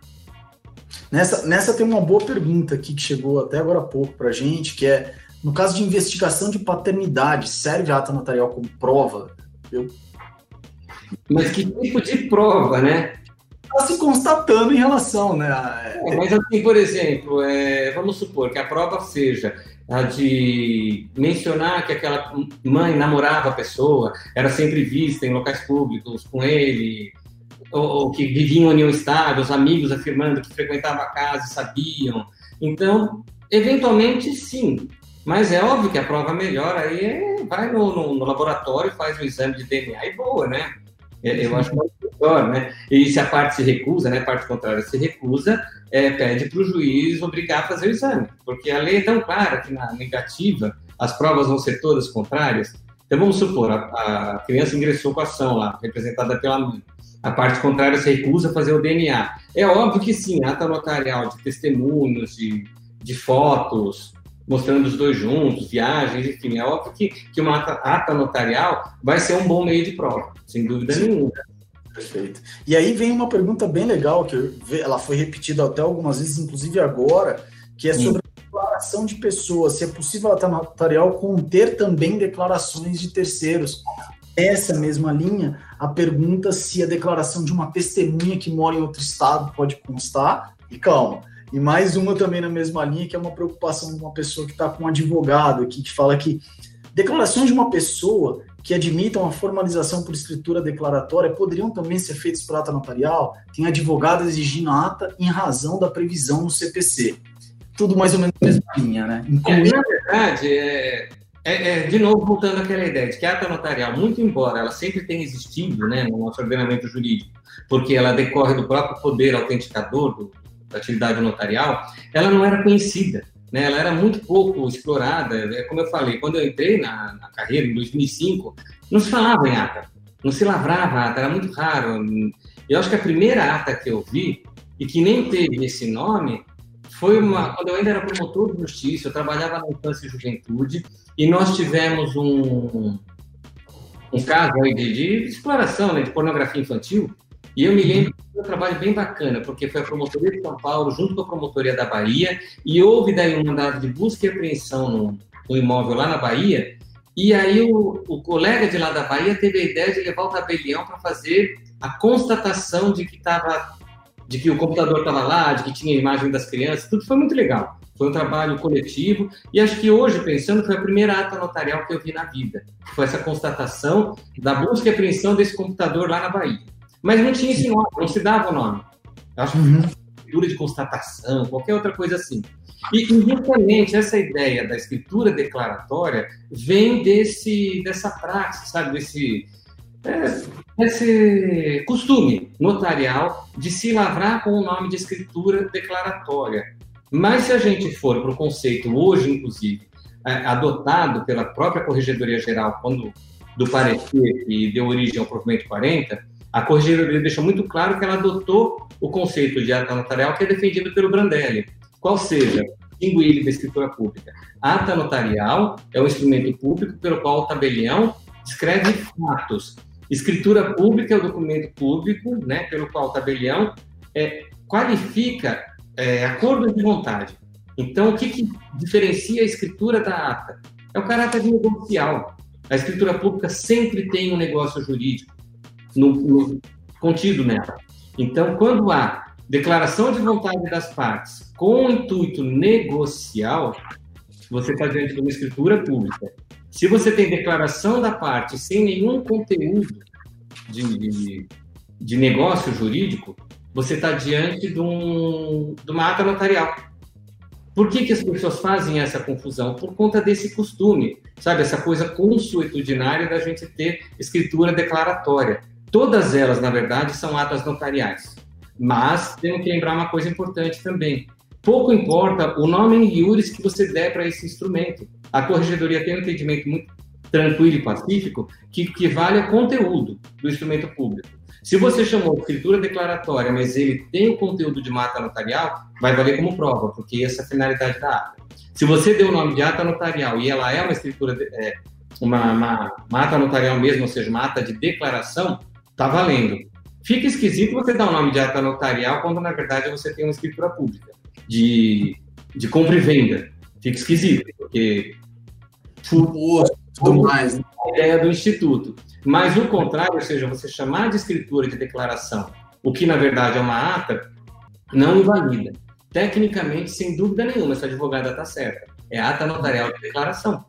Nessa, nessa tem uma boa pergunta aqui que chegou até agora há pouco para a gente, que é, no caso de investigação de paternidade, serve a ata notarial como prova? Eu... Mas que tipo de prova, né? Está se constatando em relação, né? É, mas assim, por exemplo, é, vamos supor que a prova seja a de mencionar que aquela mãe namorava a pessoa, era sempre vista em locais públicos com ele, ou, ou que vivia em união estável, os amigos afirmando que frequentava a casa sabiam. Então, eventualmente, sim, mas é óbvio que a prova melhor aí é, vai no, no, no laboratório, faz o exame de DNA e boa, né? É, eu acho melhor, né? E se a parte se recusa, né? A parte contrária se recusa, é, pede para o juiz obrigar a fazer o exame, porque a lei é tão clara que na negativa as provas vão ser todas contrárias. Então vamos supor, a, a criança ingressou com a ação lá, representada pela mãe. A parte contrária se recusa a fazer o DNA. É óbvio que sim, ata notarial de testemunhos, de, de fotos, mostrando os dois juntos, viagens, enfim. É óbvio que, que uma ata, ata notarial vai ser um bom meio de prova, sem dúvida Sim. nenhuma. Perfeito. E aí vem uma pergunta bem legal, que ela foi repetida até algumas vezes, inclusive agora, que é sobre a declaração de pessoas. Se é possível a ata notarial conter também declarações de terceiros. Essa mesma linha, a pergunta se a declaração de uma testemunha que mora em outro estado pode constar. E calma, e mais uma também na mesma linha, que é uma preocupação de uma pessoa que está com um advogado aqui, que fala que declarações de uma pessoa que admitam a formalização por escritura declaratória poderiam também ser feitas por ata notarial. Tem advogado exigindo ata em razão da previsão no CPC. Tudo mais ou menos na mesma linha, né? Incluindo... É, na verdade, é, é, é, de novo, voltando àquela ideia de que a ata notarial, muito embora ela sempre tenha existido né, no nosso ordenamento jurídico, porque ela decorre do próprio poder autenticador do, da atividade notarial, ela não era conhecida, né? ela era muito pouco explorada. É, como eu falei, quando eu entrei na, na carreira, em 2005, não se falava em ata, não se lavrava ata, era muito raro. Eu acho que a primeira ata que eu vi, e que nem teve esse nome, foi uma, quando eu ainda era promotor de justiça, eu trabalhava na infância e juventude, e nós tivemos um, um caso aí de, de exploração né, de pornografia infantil, e eu me lembro de um trabalho bem bacana, porque foi a promotoria de São Paulo junto com a promotoria da Bahia, e houve daí um mandado de busca e apreensão no, no imóvel lá na Bahia, e aí o, o, colega de lá da Bahia teve a ideia de levar o tabelião para fazer a constatação de que estava de que o computador estava lá, de que tinha imagem das crianças, tudo foi muito legal. Foi um trabalho coletivo e acho que hoje, pensando, foi a primeira ata notarial que eu vi na vida. Foi essa constatação da busca e apreensão desse computador lá na Bahia. Mas não tinha esse nome, não se dava o nome. Eu acho que uhum. escritura de constatação, qualquer outra coisa assim. E, justamente essa ideia da escritura declaratória vem desse, dessa prática, sabe, desse, é, desse costume notarial de se lavrar com o nome de escritura declaratória. Mas se a gente for para o conceito hoje, inclusive, é, adotado pela própria Corregedoria Geral, quando do parecer que deu origem ao provimento 40, a Corregedoria deixou muito claro que ela adotou o conceito de ata notarial que é defendido pelo Brandelli, qual seja, distinguir da escritura pública. Ata notarial é o instrumento público pelo qual o tabelião escreve fatos. Escritura pública é o documento público, né, pelo qual o tabelião é, qualifica é, acordo de vontade. Então, o que, que diferencia a escritura da ata? É o caráter negocial. A escritura pública sempre tem um negócio jurídico no, no, contido nela. Então, quando há declaração de vontade das partes com intuito negocial, você está diante de uma escritura pública. Se você tem declaração da parte sem nenhum conteúdo de, de, de negócio jurídico, você está diante de, um, de uma ata notarial. Por que, que as pessoas fazem essa confusão? Por conta desse costume, sabe? Essa coisa consuetudinária da gente ter escritura declaratória. Todas elas, na verdade, são atas notariais. Mas temos que lembrar uma coisa importante também. Pouco importa o nome em iuris que você der para esse instrumento. A corregedoria tem um entendimento muito tranquilo e pacífico que, que vale o conteúdo do instrumento público. Se você chamou de escritura declaratória, mas ele tem o conteúdo de mata notarial, vai valer como prova, porque essa é a finalidade da ata. Se você deu o nome de ata notarial e ela é uma escritura, de, é, uma, uma, uma ata notarial mesmo, ou seja, uma ata de declaração, está valendo. Fica esquisito você dar o nome de ata notarial quando, na verdade, você tem uma escritura pública de, de compra e venda. Fica esquisito, porque... tudo mais. Né? A ideia do Instituto. Mas o contrário, ou seja, você chamar de escritura de declaração, o que na verdade é uma ata, não invalida. Tecnicamente, sem dúvida nenhuma, essa advogada está certa. É ata notarial de declaração.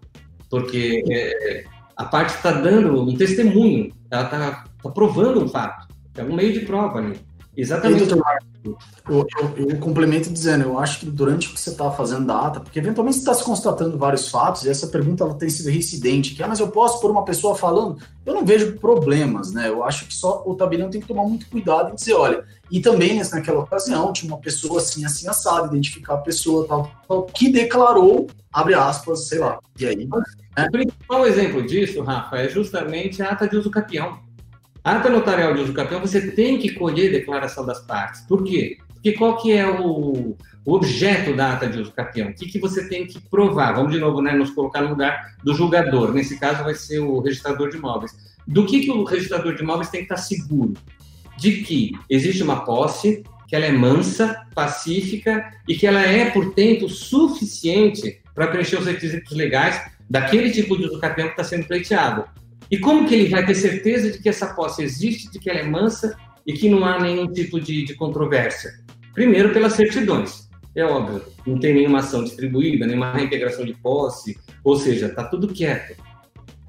Porque é, a parte está dando um testemunho, ela está tá provando um fato. É um meio de prova ali. Exatamente. doutor, eu, eu, eu, complemento dizendo, eu acho que durante o que você está fazendo data, porque eventualmente você está se constatando vários fatos, e essa pergunta ela tem sido reincidente, que, ah, mas eu posso pôr uma pessoa falando? Eu não vejo problemas, né? Eu acho que só o tabelião tem que tomar muito cuidado e dizer, olha, e também naquela ocasião tinha uma pessoa assim, assim, assada, identificar a pessoa tal, tal, que declarou, abre aspas, sei lá, e aí... Né? O principal exemplo disso, Rafa, é justamente a ata de uso capião. Ata notarial de uso capião, você tem que colher declaração das partes. Por quê? Porque qual que é o, objeto da ata de uso capião? O que, que você tem que provar? Vamos de novo né, nos colocar no lugar do julgador. Nesse caso vai ser o registrador de imóveis. Do que, que o registrador de imóveis tem que estar seguro? De que existe uma posse, que ela é mansa, pacífica e que ela é, portanto, suficiente para preencher os requisitos legais daquele tipo de uso capião que está sendo pleiteado. E como que ele vai ter certeza de que essa posse existe, de que ela é mansa e que não há nenhum tipo de, de controvérsia? Primeiro, pelas certidões. É óbvio, não tem nenhuma ação distribuída, nenhuma reintegração de posse, ou seja, está tudo quieto.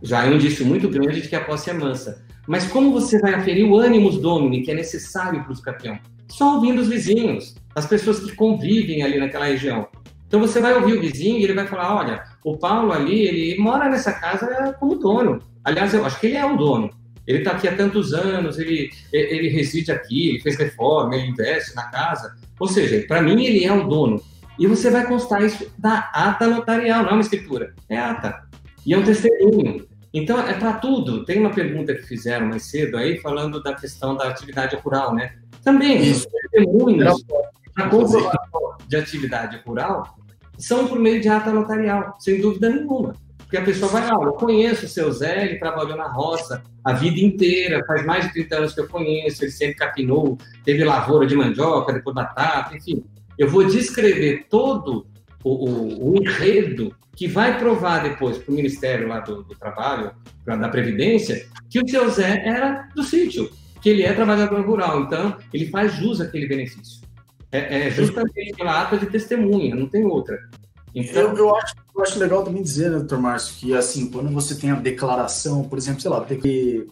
Já é um indício muito grande de que a posse é mansa. Mas como você vai aferir o ânimos domini, que é necessário para os campeão? Só ouvindo os vizinhos, as pessoas que convivem ali naquela região. Então você vai ouvir o vizinho e ele vai falar, olha, o Paulo ali, ele mora nessa casa como dono. Aliás, eu acho que ele é o dono. Ele está aqui há tantos anos, ele, ele reside aqui, ele fez reforma, ele investe na casa. Ou seja, para mim, ele é o dono. E você vai constar isso da ata notarial, não é uma escritura, é ata. E é um testemunho. Então, é para tudo. Tem uma pergunta que fizeram mais cedo aí, falando da questão da atividade rural, né? Também, isso. testemunhos para comprovação de atividade rural são por meio de ata notarial, sem dúvida nenhuma. Porque a pessoa vai, ah, eu conheço o seu Zé, ele trabalhou na roça a vida inteira, faz mais de 30 anos que eu conheço, ele sempre capinou, teve lavoura de mandioca, depois batata, enfim. Eu vou descrever todo o, o, o enredo que vai provar depois para o Ministério lá do, do Trabalho, pra, da Previdência, que o seu Zé era do sítio, que ele é trabalhador rural, então ele faz jus àquele benefício. É, é justamente pela ata de testemunha, não tem outra. Então... Eu, eu, acho, eu acho legal também dizer, né, doutor Márcio, que assim, quando você tem a declaração, por exemplo, sei lá, tem que.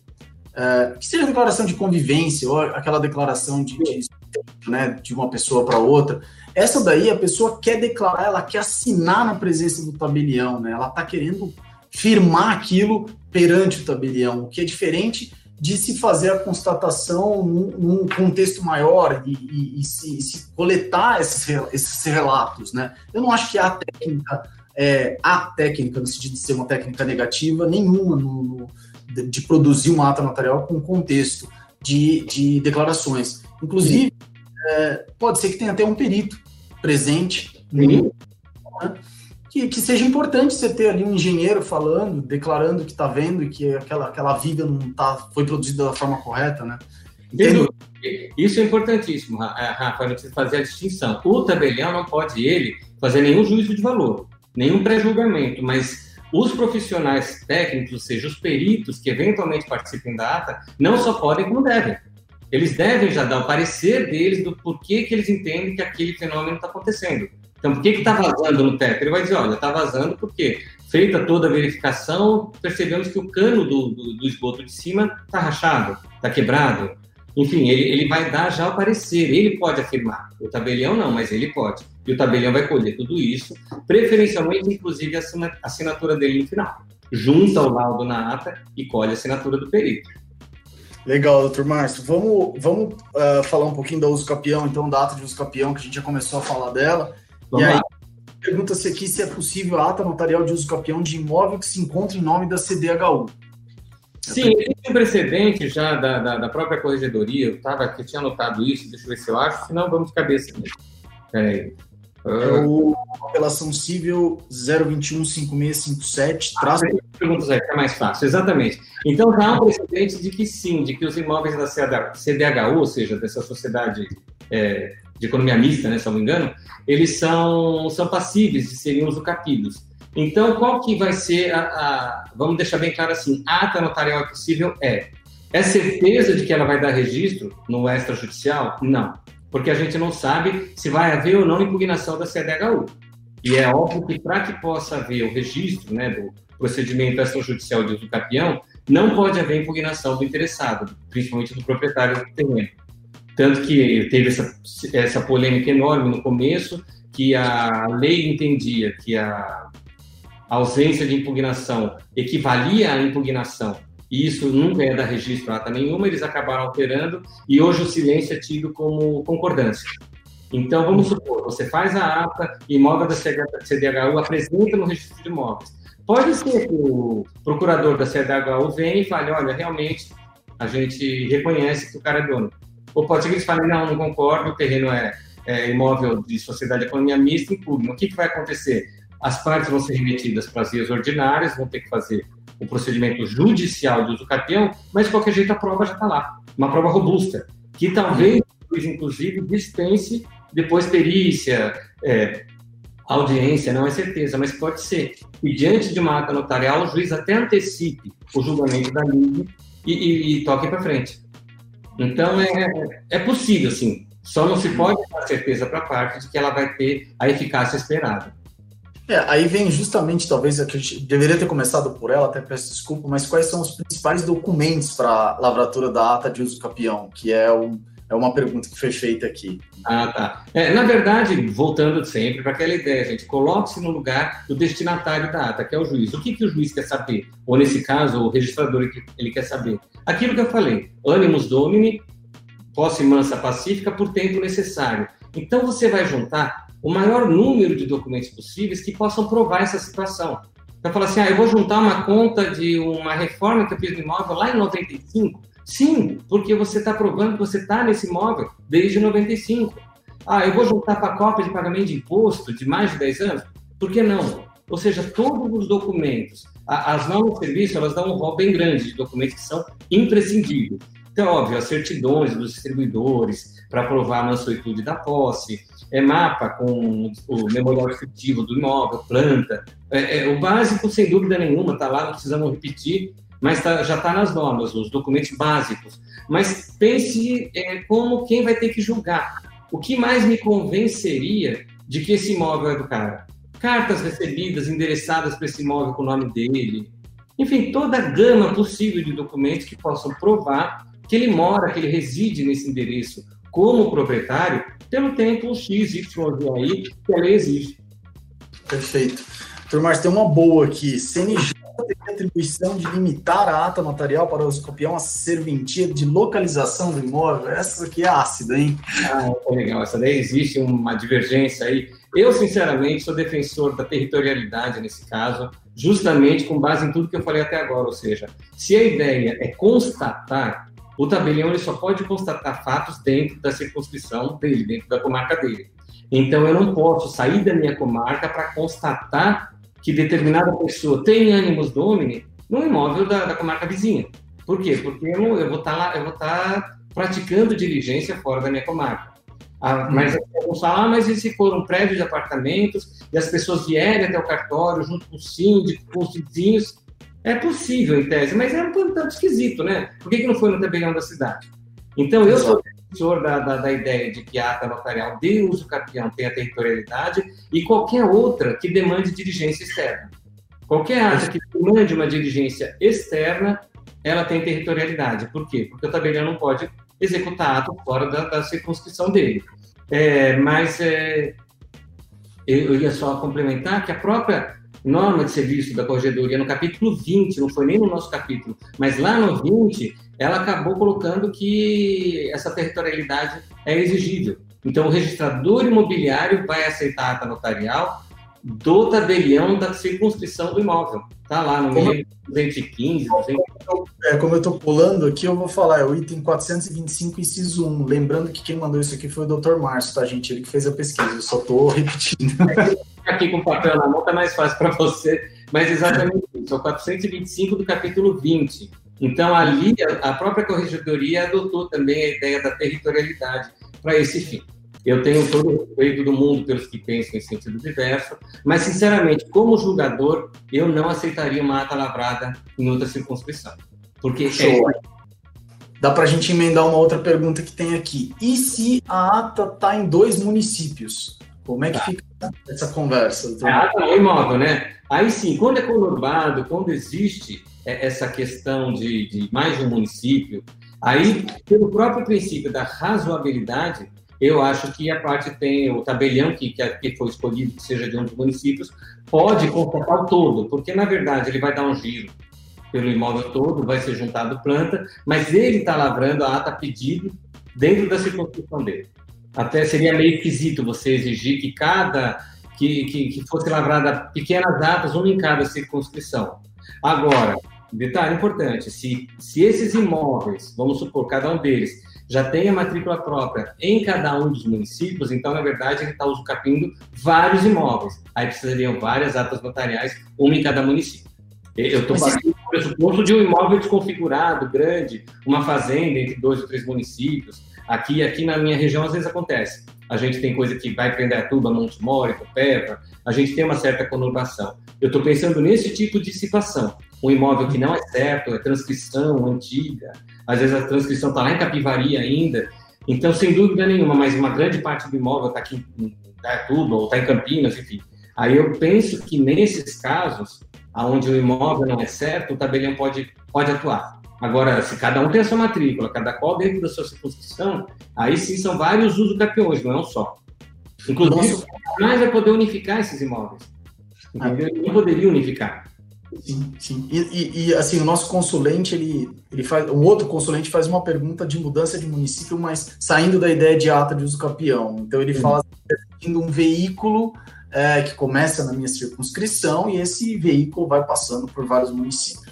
É, que seja declaração de convivência, ou aquela declaração de, de, né, de uma pessoa para outra, essa daí a pessoa quer declarar, ela quer assinar na presença do tabelião, né? Ela está querendo firmar aquilo perante o tabelião, o que é diferente de se fazer a constatação num, num contexto maior e, e, e, se, se, coletar esses, esses relatos, né? Eu não acho que há técnica é, a técnica, no sentido de ser uma técnica negativa, nenhuma no, no, de produzir uma ata notarial com contexto de, de declarações. Inclusive, é, pode ser que tenha até um perito presente, no, né, que, que, seja importante você ter ali um engenheiro falando, declarando que está vendo e que aquela, aquela viga não tá, foi produzida da forma correta, né? Entendo. Isso é importantíssimo, Rafa, não precisa fazer a distinção. O tabelião não pode, ele, fazer nenhum juízo de valor, nenhum pré-julgamento, mas os profissionais técnicos, ou seja, os peritos que eventualmente participem da ata, não só podem, como devem. Eles devem já dar o parecer deles do porquê que eles entendem que aquele fenômeno está acontecendo. Então, por que está vazando no teto? Ele vai dizer, olha, está vazando porque, feita toda a verificação, percebemos que o cano do, do, do esgoto de cima está rachado, está quebrado. Enfim, ele, ele vai dar já o parecer, ele pode afirmar. O tabelião não, mas ele pode. E o tabelião vai colher tudo isso, preferencialmente, inclusive, a assinatura dele no final. Junta o laudo na ata e colhe a assinatura do perito. Legal, doutor Márcio. Vamos, vamos uh, falar um pouquinho da uso capião, então, da ata de uso capião, que a gente já começou a falar dela. Vamos e aí, pergunta-se aqui se é possível a ata notarial de uso capião de imóvel que se encontra em nome da CDHU. Sim, tem um precedente já da, da, da, própria corregedoria, eu tava aqui, tinha anotado isso, deixa eu ver se eu acho, senão vamos de cabeça. Peraí. É o Apelação Civil 0215657. Traz... Ah, perguntas aí, é mais fácil. Exatamente. Então, já há um precedente de que sim, de que os imóveis da CDHU, ou seja, dessa sociedade é, de economia mista, né, se não me engano, eles são, são passíveis de serem usucapidos. Então, qual que vai ser a, a, Vamos deixar bem claro assim: a ata notarial possível é. É certeza de que ela vai dar registro no extrajudicial? Não. Porque a gente não sabe se vai haver ou não impugnação da CDHU. E é óbvio que para que possa haver o registro né, do procedimento extrajudicial de uso capião, não pode haver impugnação do interessado, principalmente do proprietário do terreno. Tanto que teve essa, essa polêmica enorme no começo, que a lei entendia que a ausência de impugnação equivalia à impugnação, e isso nunca é da registro ata nenhuma, eles acabaram alterando, e hoje o silêncio é tido como concordância. Então, vamos supor, você faz a ata, imóvel da CDHU apresenta no registro de imóveis. Pode ser que o procurador da CDHU venha e fale, olha, realmente, a gente reconhece que o cara é dono. Ou pode ser que eles falem, não, não concordo, o terreno é, é imóvel de sociedade de economia mista, impugna. O que, que vai acontecer? as partes vão ser remetidas para as vias ordinárias, vão ter que fazer o procedimento judicial do uso capião, mas de qualquer jeito a prova já está lá. Uma prova robusta, que talvez, inclusive, dispense depois perícia, é, audiência, não é certeza, mas pode ser. E diante de uma ata notarial, o juiz até antecipe o julgamento da lei e, e, e toque para frente. Então, é, é possível, sim. Só não se pode dar certeza para a parte de que ela vai ter a eficácia esperada. É, aí vem justamente, talvez, a gente deveria ter começado por ela, até peço desculpa, mas quais são os principais documentos para a lavratura da ata de uso capião, que é, um, é uma pergunta que foi feita aqui. Ah, tá. É, na verdade, voltando sempre para aquela ideia, gente, coloque-se no lugar do destinatário da ata, que é o juiz. O que, que o juiz quer saber? Ou, nesse caso, o registrador, ele quer saber? Aquilo que eu falei, animus domini, posse mansa pacífica por tempo necessário. Então, você vai juntar o maior número de documentos possíveis que possam provar essa situação. Então, falar assim, ah, eu vou juntar uma conta de uma reforma que eu fiz no imóvel lá em 95. Sim, porque você está provando que você está nesse imóvel desde 95. Ah, eu vou juntar para cópia de pagamento de imposto de mais de 10 anos? Por que não? Ou seja, todos os documentos, as normas de serviço, elas dão um rol bem grande de documentos que são imprescindíveis. Então, óbvio, as certidões dos distribuidores para provar a mansuetude da posse, é mapa com o memorial descritivo do imóvel, planta. É, é, o básico, sem dúvida nenhuma, está lá, não precisamos repetir, mas tá, já está nas normas, os documentos básicos. Mas pense é, como quem vai ter que julgar. O que mais me convenceria de que esse imóvel é do cara? Cartas recebidas, endereçadas para esse imóvel com o nome dele. Enfim, toda a gama possível de documentos que possam provar que ele mora, que ele reside nesse endereço como proprietário pelo tempo X, Y aí que a exige. Perfeito. Márcio, tem uma boa aqui. CNJ tem atribuição de limitar a ata notarial para o escopião a serventia de localização do imóvel. Essa aqui é ácida, hein? Ah, é legal. Essa daí existe uma divergência aí. Eu, sinceramente, sou defensor da territorialidade nesse caso, justamente com base em tudo que eu falei até agora. Ou seja, se a ideia é constatar, o tabelião ele só pode constatar fatos dentro da circunscrição dele, dentro da comarca dele. Então, eu não posso sair da minha comarca para constatar que determinada pessoa tem ânimos domini no imóvel da, da comarca vizinha. Por quê? Porque eu, eu vou estar tá lá, eu vou estar tá praticando diligência fora da minha comarca. Ah, mas vamos falar, ah, mas e se for um prédio de apartamentos e as pessoas vierem até o cartório junto com o síndico, com os vizinhos? É possível, em tese, mas é um tanto esquisito, né? Por que, que não foi no tabelião da cidade? Então, eu sou defensor da, da, da, ideia de que a ata notarial de uso capião tenha territorialidade e qualquer outra que demande diligência externa. Qualquer ata que demande uma diligência externa, ela tem territorialidade. Por quê? Porque o tabelião não pode executar ato fora da, da circunscrição dele. É, mas é, eu ia só complementar que a própria norma de serviço da Corregedoria, no capítulo 20, não foi nem no nosso capítulo, mas lá no 20, ela acabou colocando que essa territorialidade é exigível. Então, o registrador imobiliário vai aceitar a ata notarial do tabelião da circunscrição do imóvel. Está lá no como, 215, 200... É, como eu estou pulando aqui, eu vou falar, é o item 425, inciso 1. Lembrando que quem mandou isso aqui foi o Dr. Márcio, tá, gente? Ele que fez a pesquisa, eu só estou repetindo. aqui com o papel na mão tá mais fácil para você, mas exatamente isso, é o 425 do capítulo 20. Então, ali, a própria corregedoria adotou também a ideia da territorialidade para esse fim. Eu tenho todo o respeito do mundo pelos que pensam em sentido diverso, mas, sinceramente, como julgador, eu não aceitaria uma ata lavrada em outra circunscrição. Porque Show. é... Dá para a gente emendar uma outra pergunta que tem aqui. E se a ata está em dois municípios? Como é que tá. fica essa conversa? A ata é imóvel, né? Aí sim, quando é conurbado, quando existe é, essa questão de, de mais de um município, aí, pelo próprio princípio da razoabilidade, eu acho que a parte tem o tabelião que, que foi escolhido, que seja de um dos municípios, pode constatar o todo, porque na verdade ele vai dar um giro pelo imóvel todo, vai ser juntado planta, mas ele está lavrando a ata pedido dentro da circunscrição dele. Até seria meio esquisito você exigir que cada que, que, que fosse lavrada pequenas atas, uma em cada circunscrição. Agora, detalhe importante: se, se esses imóveis, vamos supor, cada um deles, já tem a matrícula própria em cada um dos municípios, então, na verdade, ele está usucapindo vários imóveis. Aí precisariam várias atas notariais, uma em cada município. Eu estou partindo do pressuposto de um imóvel desconfigurado, grande, uma fazenda entre dois ou três municípios. Aqui, aqui na minha região, às vezes acontece. A gente tem coisa que vai prender a tuba, Monte Mori, Copeva, a gente tem uma certa conurbação. Eu estou pensando nesse tipo de situação. Um imóvel que não é certo, é transcrição antiga, às vezes a transcrição está lá em Capivari ainda. Então, sem dúvida nenhuma, mas uma grande parte do imóvel está aqui em Dayatuba ou está em Campinas, enfim. Aí eu penso que nesses casos, onde o imóvel não é certo, o tabelião pode, pode atuar. Agora, se cada um tem a sua matrícula, cada qual dentro da sua circunscrição, aí sim são vários usos campeões, não é um só. Inclusive, mais vai poder unificar esses imóveis. Entendeu? Ele não poderia unificar. Sim, sim. E, e, e, assim, o nosso consulente, ele, ele faz, um outro consulente faz uma pergunta de mudança de município, mas saindo da ideia de ata de uso campeão. Então ele uhum. fala definindo um veículo é, que começa na minha circunscrição e esse veículo vai passando por vários municípios.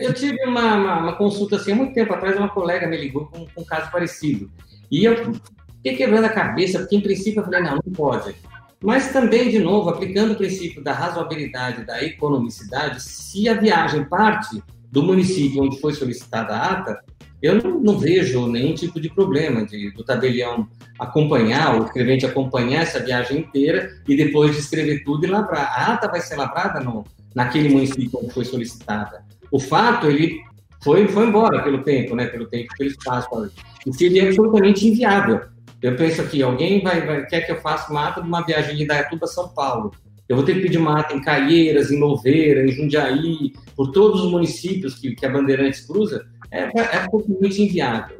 Eu tive uma, uma, uma consulta assim, há muito tempo atrás, uma colega me ligou com, com um caso parecido. E eu fiquei quebrando a cabeça, porque em princípio eu falei, não, não pode. Mas também, de novo, aplicando o princípio da razoabilidade, da economicidade, se a viagem parte do município onde foi solicitada a ata, eu não, não vejo nenhum tipo de problema de, do tabelião acompanhar, o escrevente acompanhar essa viagem inteira e depois de escrever tudo e lavrar. A ata vai ser lavrada no, naquele município onde foi solicitada. O fato, ele foi, foi embora pelo tempo, né, pelo tempo, pelo espaço. E seria absolutamente inviável. Eu penso aqui, alguém vai, vai, quer que eu faça uma ata de uma viagem de Dayatuba a São Paulo. Eu vou ter que pedir uma ata em Caieiras, em Louveira, em Jundiaí, por todos os municípios que, que a Bandeirantes cruza. É, é, é totalmente inviável.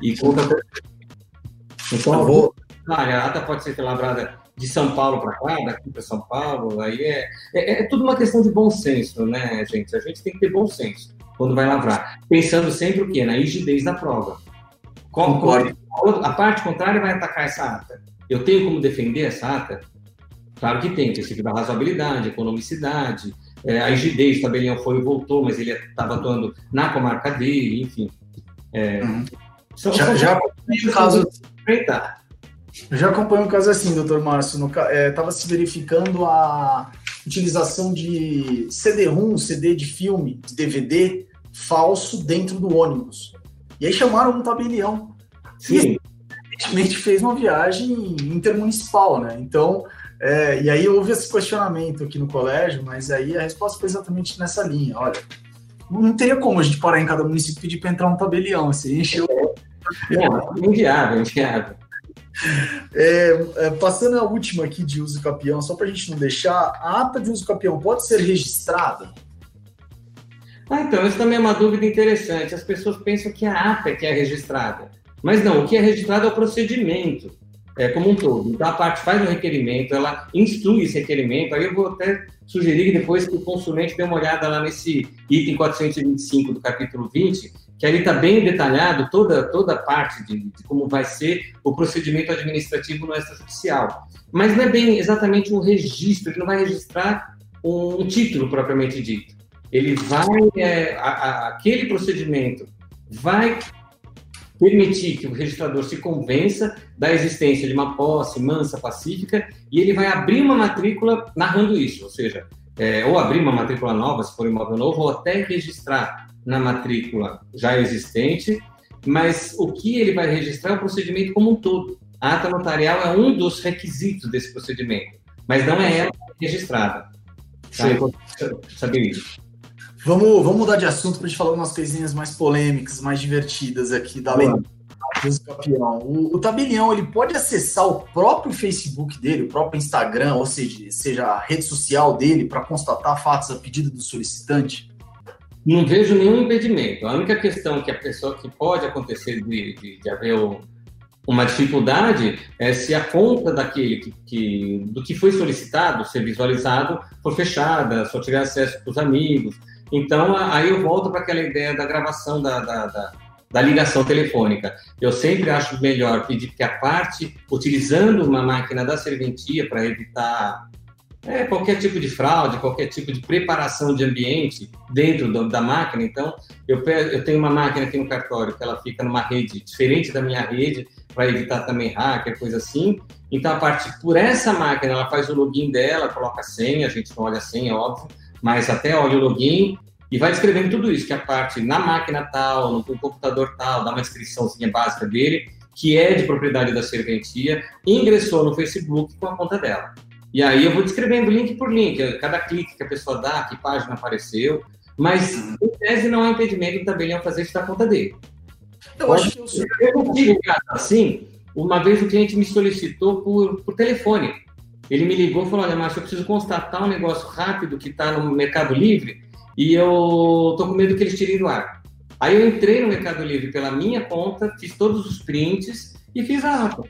E, conta... Então, vou... a ata pode ser lavrada de São Paulo para cá, daqui para São Paulo, aí é, é, é, tudo uma questão de bom senso, né, gente? A gente tem que ter bom senso quando vai lavrar. Pensando sempre o quê? Na rigidez da prova. Concordo. A parte contrária vai atacar essa ata. Eu tenho como defender essa ata? Claro que tem, princípio da razoabilidade, economicidade, é, a rigidez, o tabelião foi e voltou, mas ele estava atuando na comarca dele, enfim. É, uhum. são, já, são já um caso enfrentar. Eu já acompanho um caso assim, doutor Márcio. Estava é, se verificando a utilização de CD-ROM, CD de filme, de DVD falso dentro do ônibus. E aí chamaram um tabelião. Sim. Recentemente fez uma viagem intermunicipal, né? Então, é, e aí houve esse questionamento aqui no colégio, mas aí a resposta foi exatamente nessa linha. Olha, não teria como a gente parar em cada município e pedir para entrar um tabelião. Assim, encheu. É, inviável, inviável. É, é, passando a última aqui de uso campeão, só para a gente não deixar, a ata de uso campeão pode ser registrada? Ah, então, isso também é uma dúvida interessante. As pessoas pensam que a ata é que é registrada. Mas não, o que é registrado é o procedimento é, como um todo. Então, a parte faz o requerimento, ela instrui esse requerimento. Aí eu vou até sugerir que depois que o consulente dê uma olhada lá nesse item 425 do capítulo 20, que ali está bem detalhado toda, toda a parte de, de, como vai ser o procedimento administrativo no extrajudicial. Mas não é bem exatamente um registro, ele não vai registrar um, título propriamente dito. Ele vai, é, a, a, aquele procedimento vai permitir que o registrador se convença da existência de uma posse mansa, pacífica, e ele vai abrir uma matrícula narrando isso, ou seja, é, ou abrir uma matrícula nova, se for imóvel novo, ou até registrar na matrícula já existente, mas o que ele vai registrar é o procedimento como um todo. A ata notarial é um dos requisitos desse procedimento, mas não é ela registrada. Tá? É saber isso. Vamos, vamos mudar de assunto para a gente falar umas coisinhas mais polêmicas, mais divertidas aqui da lei do campeão. O, o tabelião ele pode acessar o próprio Facebook dele, o próprio Instagram, ou seja, seja a rede social dele, para constatar fatos a pedido do solicitante? Não vejo nenhum impedimento. A única questão que a pessoa que pode acontecer de, de, de haver uma dificuldade é se a conta daquele que, que, do que foi solicitado ser visualizado for fechada, só tiver acesso para os amigos. Então, aí eu volto para aquela ideia da gravação da, da, da, da, ligação telefônica. Eu sempre acho melhor pedir que a parte, utilizando uma máquina da serventia para evitar é, qualquer tipo de fraude, qualquer tipo de preparação de ambiente dentro do, da máquina. Então, eu, eu tenho uma máquina aqui no cartório que ela fica numa rede diferente da minha rede, para evitar também hacker, coisa assim. Então, a partir por essa máquina, ela faz o login dela, coloca a senha, a gente não olha a senha, óbvio, mas até olha o login e vai descrevendo tudo isso, que a parte na máquina tal, no computador tal, dá uma descriçãozinha básica dele, que é de propriedade da serventia, ingressou no Facebook com a conta dela. E aí eu vou descrevendo link por link, cada clique que a pessoa dá, que página apareceu, mas uhum. em tese não é um impedimento do tabelião fazer isso da conta dele. Eu Pode, acho que eu, eu consigo, assim, uma vez o cliente me solicitou por, por telefone. Ele me ligou e falou: Olha, Márcio, eu preciso constatar um negócio rápido que está no Mercado Livre e eu tô com medo que eles tirem do ar. Aí eu entrei no Mercado Livre pela minha conta, fiz todos os prints e fiz a ata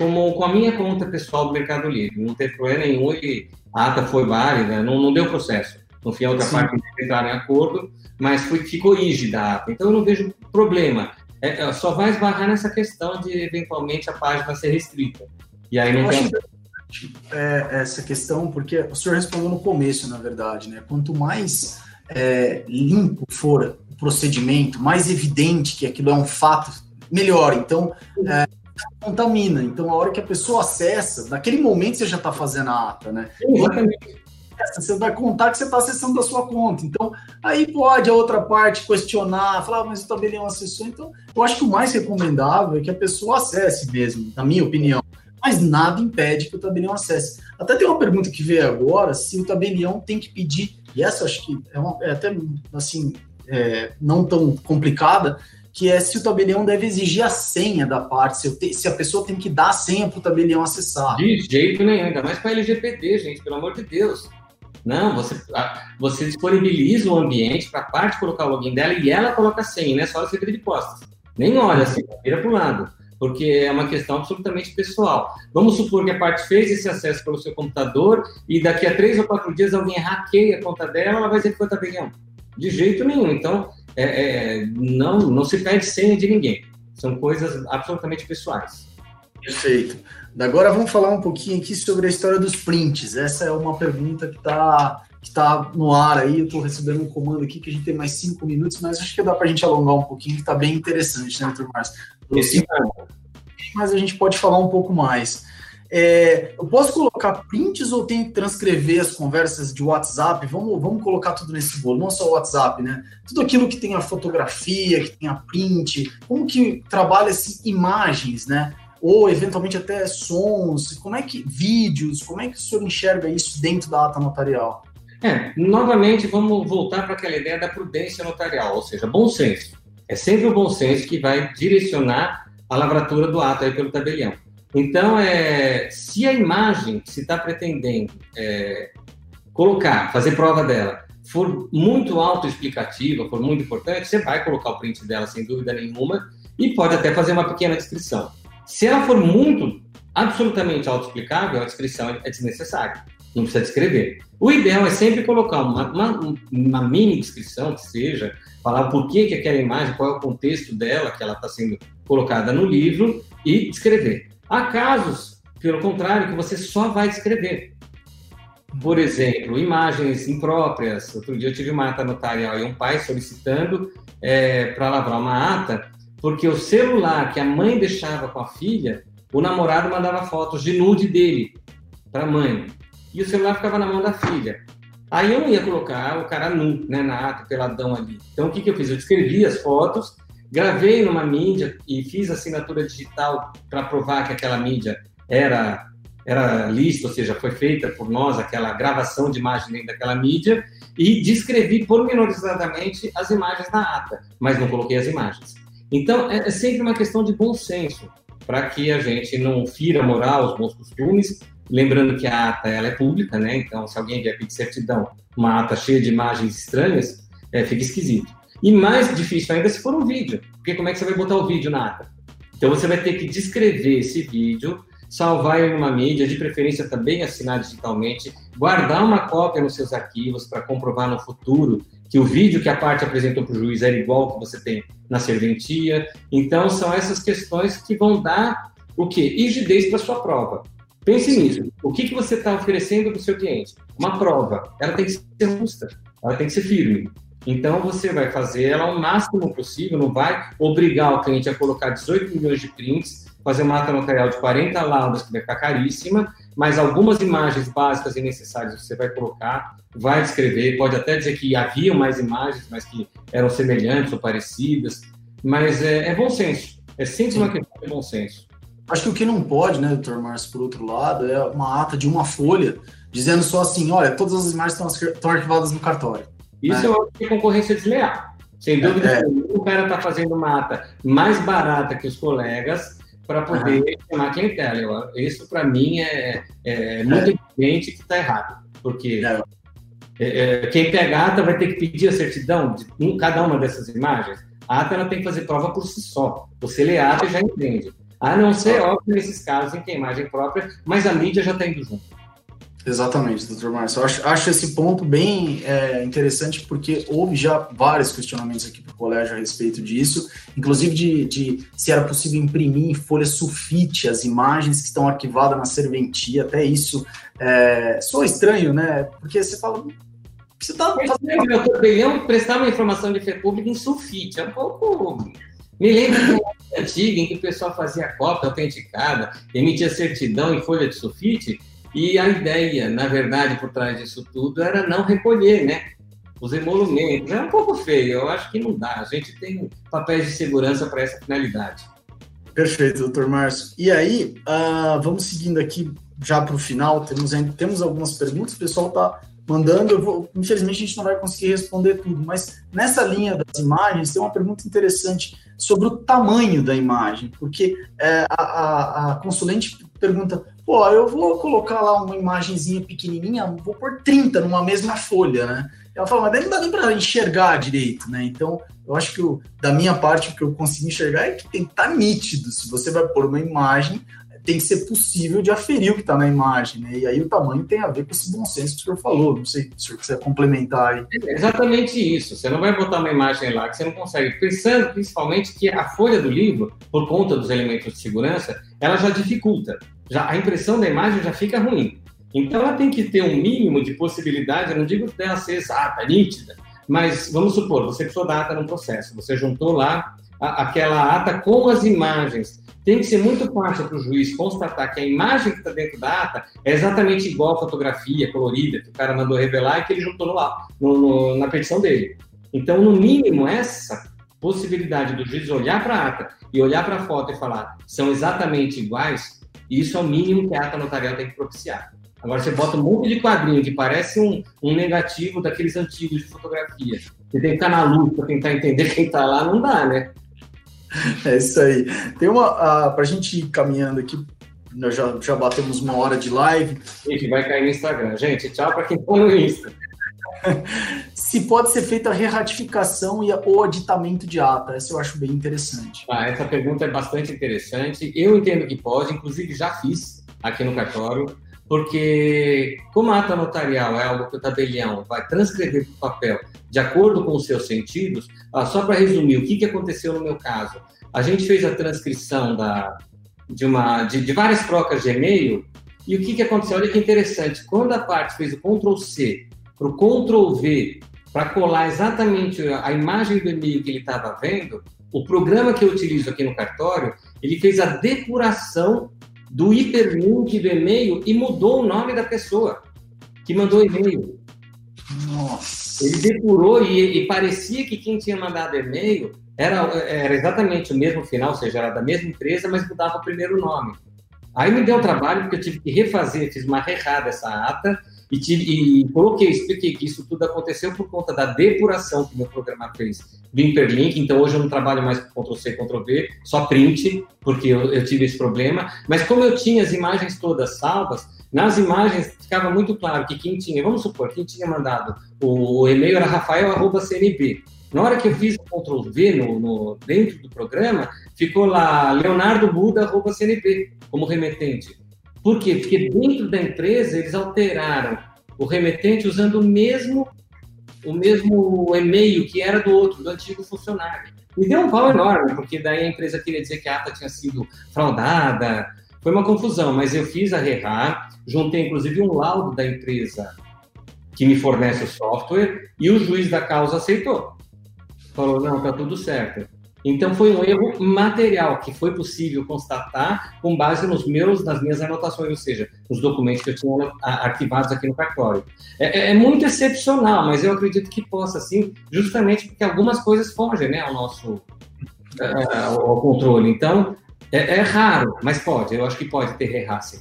como com a minha conta pessoal do Mercado Livre. Não teve problema nenhum e a ata foi válida, não, não deu processo. No fim, a outra Sim. parte entraram em acordo, mas foi, ficou rígida a ata. Então, eu não vejo problema. É, é, só vai esbarrar nessa questão de, eventualmente, a página ser restrita. E aí não eu tem... É, essa questão, porque o senhor respondeu no começo, na verdade, né? Quanto mais é, limpo for o procedimento, mais evidente que aquilo é um fato, melhor. Então, é, contamina. Então, a hora que a pessoa acessa, naquele momento você já está fazendo a ata, né? Exatamente. Você vai contar que você está acessando da sua conta. Então, aí pode a outra parte questionar, falar, ah, mas o tabelião acessou. Então, eu acho que o mais recomendável é que a pessoa acesse mesmo, na minha opinião. Mas nada impede que o tabelião acesse. Até tem uma pergunta que veio agora, se o tabelião tem que pedir, e essa acho que é, uma, é até, assim, é, não tão complicada, que é se o tabelião deve exigir a senha da parte, se, te, se a pessoa tem que dar a senha para o tabelião acessar. De jeito nenhum, ainda mais para LGPD, gente, pelo amor de Deus. Não, você, você disponibiliza o ambiente para a parte colocar o login dela e ela coloca a senha, não é só você vira de costas. Nem olha assim, vira para o lado, porque é uma questão absolutamente pessoal. Vamos supor que a parte fez esse acesso pelo seu computador e daqui a três ou quatro dias alguém hackeia a conta dela, ela vai foi o tabelião. De jeito nenhum. Então, é, é, não, não se pede senha de ninguém. São coisas absolutamente pessoais. Perfeito. Agora vamos falar um pouquinho aqui sobre a história dos prints. Essa é uma pergunta que está que tá no ar aí. Eu estou recebendo um comando aqui que a gente tem mais cinco minutos, mas acho que dá para a gente alongar um pouquinho, que está bem interessante, né, Márcio? Mas a gente pode falar um pouco mais. É, eu posso colocar prints ou tem que transcrever as conversas de WhatsApp? Vamos, vamos colocar tudo nesse bolo, não só o WhatsApp, né? Tudo aquilo que tem a fotografia, que tem a print, como que trabalha-se imagens, né? Ou eventualmente até sons, como é que vídeos, como é que o senhor enxerga isso dentro da ata notarial? É, novamente vamos voltar para aquela ideia da prudência notarial, ou seja, bom senso. É sempre o bom senso que vai direcionar a lavratura do ato aí pelo tabelião. Então, é, se a imagem que se está pretendendo é, colocar, fazer prova dela, for muito autoexplicativa, for muito importante, você vai colocar o print dela sem dúvida nenhuma e pode até fazer uma pequena descrição. Se ela for muito, absolutamente autoexplicável, a descrição é desnecessária. Não precisa descrever. O ideal é sempre colocar uma, uma, uma mini descrição, que seja, falar por que, que aquela imagem, qual é o contexto dela, que ela está sendo colocada no livro, e descrever. Há casos, pelo contrário, que você só vai descrever. Por exemplo, imagens impróprias. Outro dia eu tive uma ata notarial e um pai solicitando é, para lavrar uma ata, porque o celular que a mãe deixava com a filha, o namorado mandava fotos de nude dele para a mãe. E o celular ficava na mão da filha. Aí eu não ia colocar o cara nu, né, na ata, peladão ali. Então o que, que eu fiz? Eu descrevi as fotos Gravei numa mídia e fiz assinatura digital para provar que aquela mídia era era lista, ou seja, foi feita por nós aquela gravação de imagem dentro daquela mídia e descrevi pormenorizadamente as imagens na ata, mas não coloquei as imagens. Então, é, é sempre uma questão de bom senso, para que a gente não fira moral, os bons costumes, lembrando que a ata ela é pública, né? Então, se alguém vier pedir certidão, uma ata cheia de imagens estranhas, é, fica esquisito. E mais difícil ainda se for um vídeo, porque como é que você vai botar o vídeo na ata? Então você vai ter que descrever esse vídeo, salvar em uma mídia, de preferência também assinar digitalmente, guardar uma cópia nos seus arquivos para comprovar no futuro que o vídeo que a parte apresentou para o juiz era igual ao que você tem na serventia. Então são essas questões que vão dar o quê? Rigidez para sua prova. Pense nisso. O que, que você está oferecendo para o seu cliente? Uma prova. Ela tem que ser justa, ela tem que ser firme. Então você vai fazer ela o máximo possível, não vai obrigar o cliente a colocar 18 milhões de prints, fazer uma ata notarial de 40 laudas que vai ficar caríssima, mas algumas imagens básicas e necessárias você vai colocar, vai descrever, pode até dizer que havia mais imagens, mas que eram semelhantes ou parecidas, mas é, é bom senso, é sempre uma questão de bom senso. Acho que o que não pode, né, doutor Márcio, por outro lado, é uma ata de uma folha dizendo só assim, olha, todas as imagens estão arquivadas no cartório. Isso é. eu acho que é concorrência desleal. Sem dúvida, é. o cara está fazendo uma ata mais barata que os colegas para poder uhum. chamar clientela. Isso, para mim, é, é muito é. evidente que está errado. Porque é. É, é. quem pega a ata vai ter que pedir a certidão de um, cada uma dessas imagens. A ata ela tem que fazer prova por si só. Você lê a ata e já entende. A não ser, óbvio, nesses casos em que a imagem própria, mas a mídia já está indo junto. Exatamente, doutor Márcio. Acho, acho esse ponto bem é, interessante porque houve já vários questionamentos aqui para o colégio a respeito disso, inclusive de, de, se era possível imprimir em folha sulfite as imagens que estão arquivadas na serventia. Até isso é, soa estranho, né? Porque você fala. Você está fazendo. Meu tabelião prestar uma informação de fé pública em sulfite. É um pouco. Me lembro de uma antiga em que o pessoal fazia cópia autenticada, emitia certidão em folha de sulfite e a ideia, na verdade, por trás disso tudo era não recolher, né? Os emolumentos. É um pouco feio, eu acho que não dá. A gente tem papéis de segurança para essa finalidade. Perfeito, doutor Márcio. E aí, uh, vamos seguindo aqui já para o final. Temos, temos algumas perguntas, o pessoal está mandando. Vou, infelizmente, a gente não vai conseguir responder tudo, mas nessa linha das imagens, tem uma pergunta interessante sobre o tamanho da imagem, porque é, a, a, a consulente pergunta pô, eu vou colocar lá uma imagenzinha pequenininha, vou pôr 30 numa mesma folha, né? Ela fala, mas daí não dá nem para enxergar direito, né? Então, eu acho que o, da minha parte, o que eu consigo enxergar é que tem que estar tá nítido. Se você vai pôr uma imagem, tem que ser possível de aferir o que está na imagem, né? E aí o tamanho tem a ver com esse bom senso que o senhor falou. Não sei se o senhor quiser complementar aí. É exatamente isso. Você não vai botar uma imagem lá que você não consegue. Pensando principalmente que a folha do livro, por conta dos elementos de segurança, ela já dificulta. Já, a impressão da imagem já fica ruim. Então ela tem que ter um mínimo de possibilidade, eu não digo dela ser exata, nítida, mas vamos supor, você precisou da ata num processo, você juntou lá a, aquela ata com as imagens. Tem que ser muito fácil para o juiz constatar que a imagem que está dentro da ata é exatamente igual à fotografia colorida que o cara mandou revelar e que ele juntou no, no, no, na petição dele. Então, no mínimo, essa possibilidade do juiz olhar para a ata e olhar para a foto e falar são exatamente iguais, isso é o mínimo que a ata notarial tem que propiciar. Agora você bota um monte de quadrinho que parece um, um negativo daqueles antigos de fotografia. Você tem que ficar na luz para tentar entender quem está lá, não dá, né? É isso aí. Tem uma. Uh, para a gente ir caminhando aqui, nós já, já batemos uma hora de live. Gente, vai cair no Instagram. Gente, tchau para quem está no Insta. Se pode ser feita a reratificação e o aditamento de ata, essa eu acho bem interessante. Ah, essa pergunta é bastante interessante. Eu entendo que pode, inclusive já fiz aqui no cartório porque como a ata notarial é algo que o tabelião vai transcrever para o papel de acordo com os seus sentidos, ah, só para resumir, o que, que aconteceu no meu caso? A gente fez a transcrição da, de, uma, de, de várias trocas de e-mail e o que, que aconteceu? Olha que interessante, quando a parte fez o Ctrl-C para o Ctrl-V para colar exatamente a imagem do e-mail que ele estava vendo, o programa que eu utilizo aqui no cartório, ele fez a depuração do hiperlink do e-mail e mudou o nome da pessoa que mandou o e-mail. Nossa. Ele depurou e, e, parecia que quem tinha mandado e-mail era, era exatamente o mesmo final, ou seja, era da mesma empresa, mas mudava o primeiro nome. Aí me deu trabalho, porque eu tive que refazer, fiz uma errada essa ata, e, tive, e coloquei, expliquei que isso tudo aconteceu por conta da depuração que meu programa fez do hiperlink. Então hoje eu não trabalho mais com Ctrl-C, Ctrl-V, só print, porque eu, eu, tive esse problema. Mas como eu tinha as imagens todas salvas, nas imagens ficava muito claro que quem tinha, vamos supor, quem tinha mandado o, o e-mail era rafael.cnb. Na hora que eu fiz o Ctrl V no, no, dentro do programa, ficou lá leonardobuda.cnp como remetente. Por quê? Porque dentro da empresa eles alteraram o remetente usando o mesmo o mesmo e-mail que era do outro, do antigo funcionário. Me deu um pau enorme, porque daí a empresa queria dizer que a ata tinha sido fraudada. Foi uma confusão, mas eu fiz a RERA, juntei inclusive um laudo da empresa que me fornece o software e o juiz da causa aceitou. Falou: não, tá tudo certo. Então foi um erro material que foi possível constatar com base nos meus, nas minhas anotações, ou seja, nos documentos que eu tinha arquivados aqui no cartório. É, é, é muito excepcional, mas eu acredito que possa, sim, justamente porque algumas coisas fogem, né, ao nosso é, ao controle. Então é, é, raro, mas pode. Eu acho que pode ter errar, sim.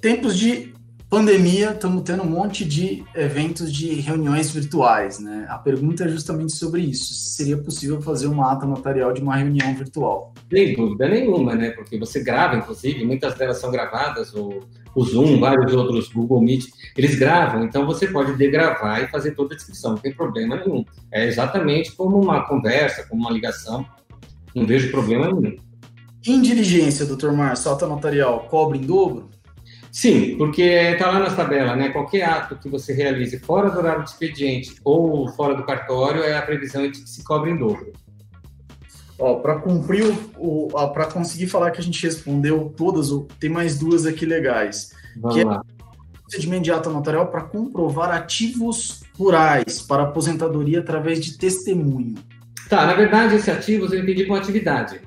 Tempos de pandemia, estamos tendo um monte de eventos de reuniões virtuais, né? A pergunta é justamente sobre isso. Se seria possível fazer uma ata notarial de uma reunião virtual? Sem dúvida nenhuma, né? Porque você grava, inclusive, muitas delas são gravadas, o, o Zoom, vários outros, Google Meet, eles gravam, então você pode degravar e fazer toda a descrição, não tem problema nenhum. É exatamente como uma conversa, como uma ligação, não vejo problema nenhum. Em diligência, doutor Márcio, ata notarial cobra em dobro? Sim, porque está lá na tabela, né? Qualquer ato que você realize fora do horário de expediente ou fora do cartório, é a previsão de que se cobre em dobro. Ó, para cumprir o, o para conseguir falar que a gente respondeu todas, tem mais duas aqui legais. Vamos que é lá. É procedimento de ata notarial para comprovar ativos rurais para aposentadoria através de testemunho. Tá, na verdade, esse ativos eu entendi como atividade.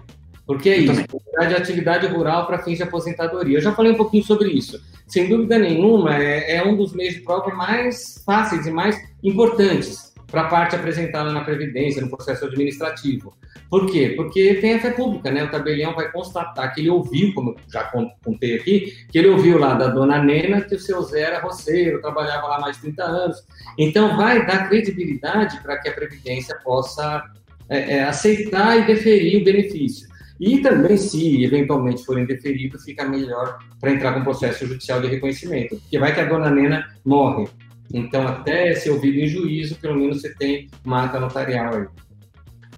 Porque é isso, de atividade rural para fins de aposentadoria. Eu já falei um pouquinho sobre isso. Sem dúvida nenhuma, é, é um dos meios de prova mais fáceis e mais importantes para a parte apresentada na Previdência, no processo administrativo. Por quê? Porque tem a fé pública, né? O tabelião vai constatar que ele ouviu, como eu já contei aqui, que ele ouviu lá da dona Nena que o seu Zé era roceiro, trabalhava lá mais de 30 anos. Então, vai dar credibilidade para que a Previdência possa é, é, aceitar e deferir o benefício. E também, se eventualmente for indeferido, fica melhor para entrar com processo judicial de reconhecimento. Porque vai que a dona Nena morre. Então, até ser ouvido em juízo, pelo menos você tem uma ata notarial aí.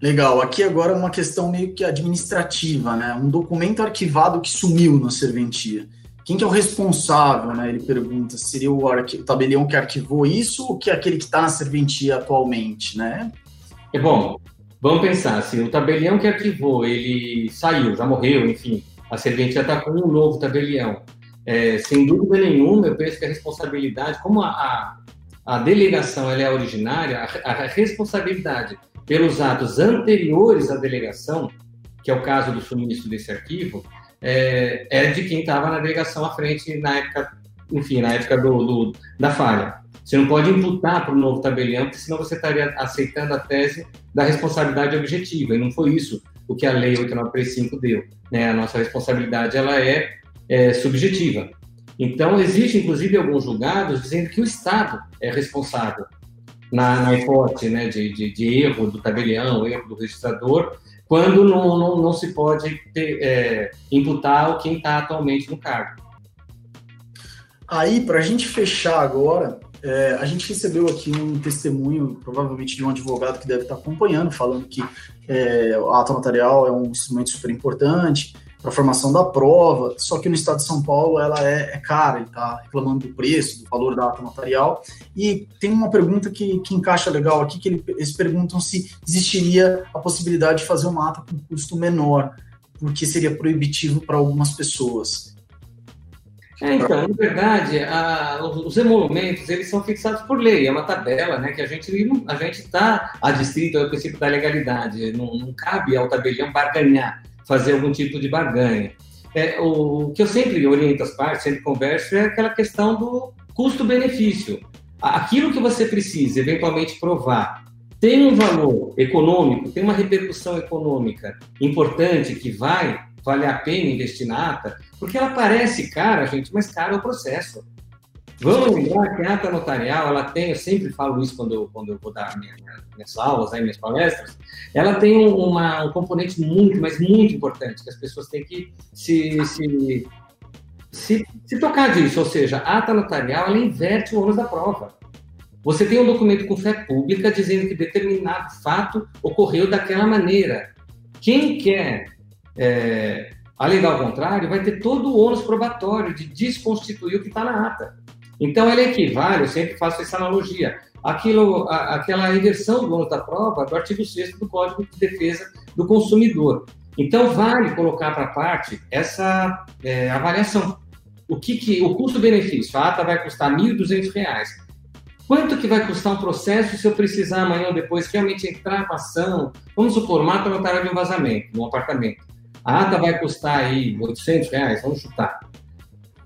Legal. Aqui agora uma questão meio que administrativa, né? Um documento arquivado que sumiu na serventia. Quem que é o responsável, né? Ele pergunta, seria o, o tabelião que arquivou isso ou que é aquele que está na serventia atualmente, né? É bom, vamos pensar, se o tabelião que arquivou, ele saiu, já morreu, enfim, a serventia está com um novo tabelião. É, sem dúvida nenhuma, eu penso que a responsabilidade, como a, a, a delegação ela é originária, a, a responsabilidade pelos atos anteriores à delegação, que é o caso do suministro desse arquivo, é, é de quem estava na delegação à frente na época, enfim, na época do, do da falha. Você não pode imputar para o novo tabelião, porque senão você estaria aceitando a tese da responsabilidade objetiva, e não foi isso o que a Lei 8935 deu. Né? A nossa responsabilidade ela é, é subjetiva. Então, existe, inclusive, alguns julgados dizendo que o Estado é responsável na, na hipótese né, de, de, de, erro do tabelião, erro do registrador, quando não, não, não se pode ter, é, imputar quem está atualmente no cargo. Aí, para a gente fechar agora, é, a gente recebeu aqui um testemunho, provavelmente de um advogado que deve estar acompanhando, falando que é, a ata notarial é um instrumento super importante, para a formação da prova, só que no estado de São Paulo ela é, é cara, ele está reclamando do preço, do valor da ata notarial, e tem uma pergunta que, que encaixa legal aqui, que eles perguntam se existiria a possibilidade de fazer uma ata com custo menor, porque seria proibitivo para algumas pessoas. É, então, na verdade, a, os emolumentos, eles são fixados por lei, é uma tabela, né, que a gente a gente está adstrito ao princípio da legalidade, não, não cabe ao tabelião barganhar fazer algum tipo de barganha. É, o, que eu sempre oriento as partes, sempre converso, é aquela questão do custo-benefício. Aquilo que você precisa eventualmente provar tem um valor econômico, tem uma repercussão econômica importante que vai valer a pena investir na ata, porque ela parece cara, gente, mas cara é o processo. Vamos lembrar que a ata notarial, ela tem, eu sempre falo isso quando eu, quando eu vou dar minha, minhas aulas, né, minhas palestras, ela tem uma, um componente muito, mas muito importante, que as pessoas têm que se, se, se, se tocar disso, ou seja, a ata notarial, ela inverte o ônus da prova. Você tem um documento com fé pública dizendo que determinado fato ocorreu daquela maneira. Quem quer é, alegar o contrário vai ter todo o ônus probatório de desconstituir o que está na ata. Então, ela equivale, eu sempre faço essa analogia, aquilo, a, aquela inversão do ônus da prova do artigo 6 do Código de Defesa do Consumidor. Então, vale colocar para parte essa é, avaliação. O que, que o custo-benefício? A ata vai custar R$ 1.200. Quanto que vai custar um processo se eu precisar amanhã ou depois realmente entrar com ação? Vamos supor, mata notária de um vazamento, num apartamento. A ata vai custar aí 800 reais, vamos chutar.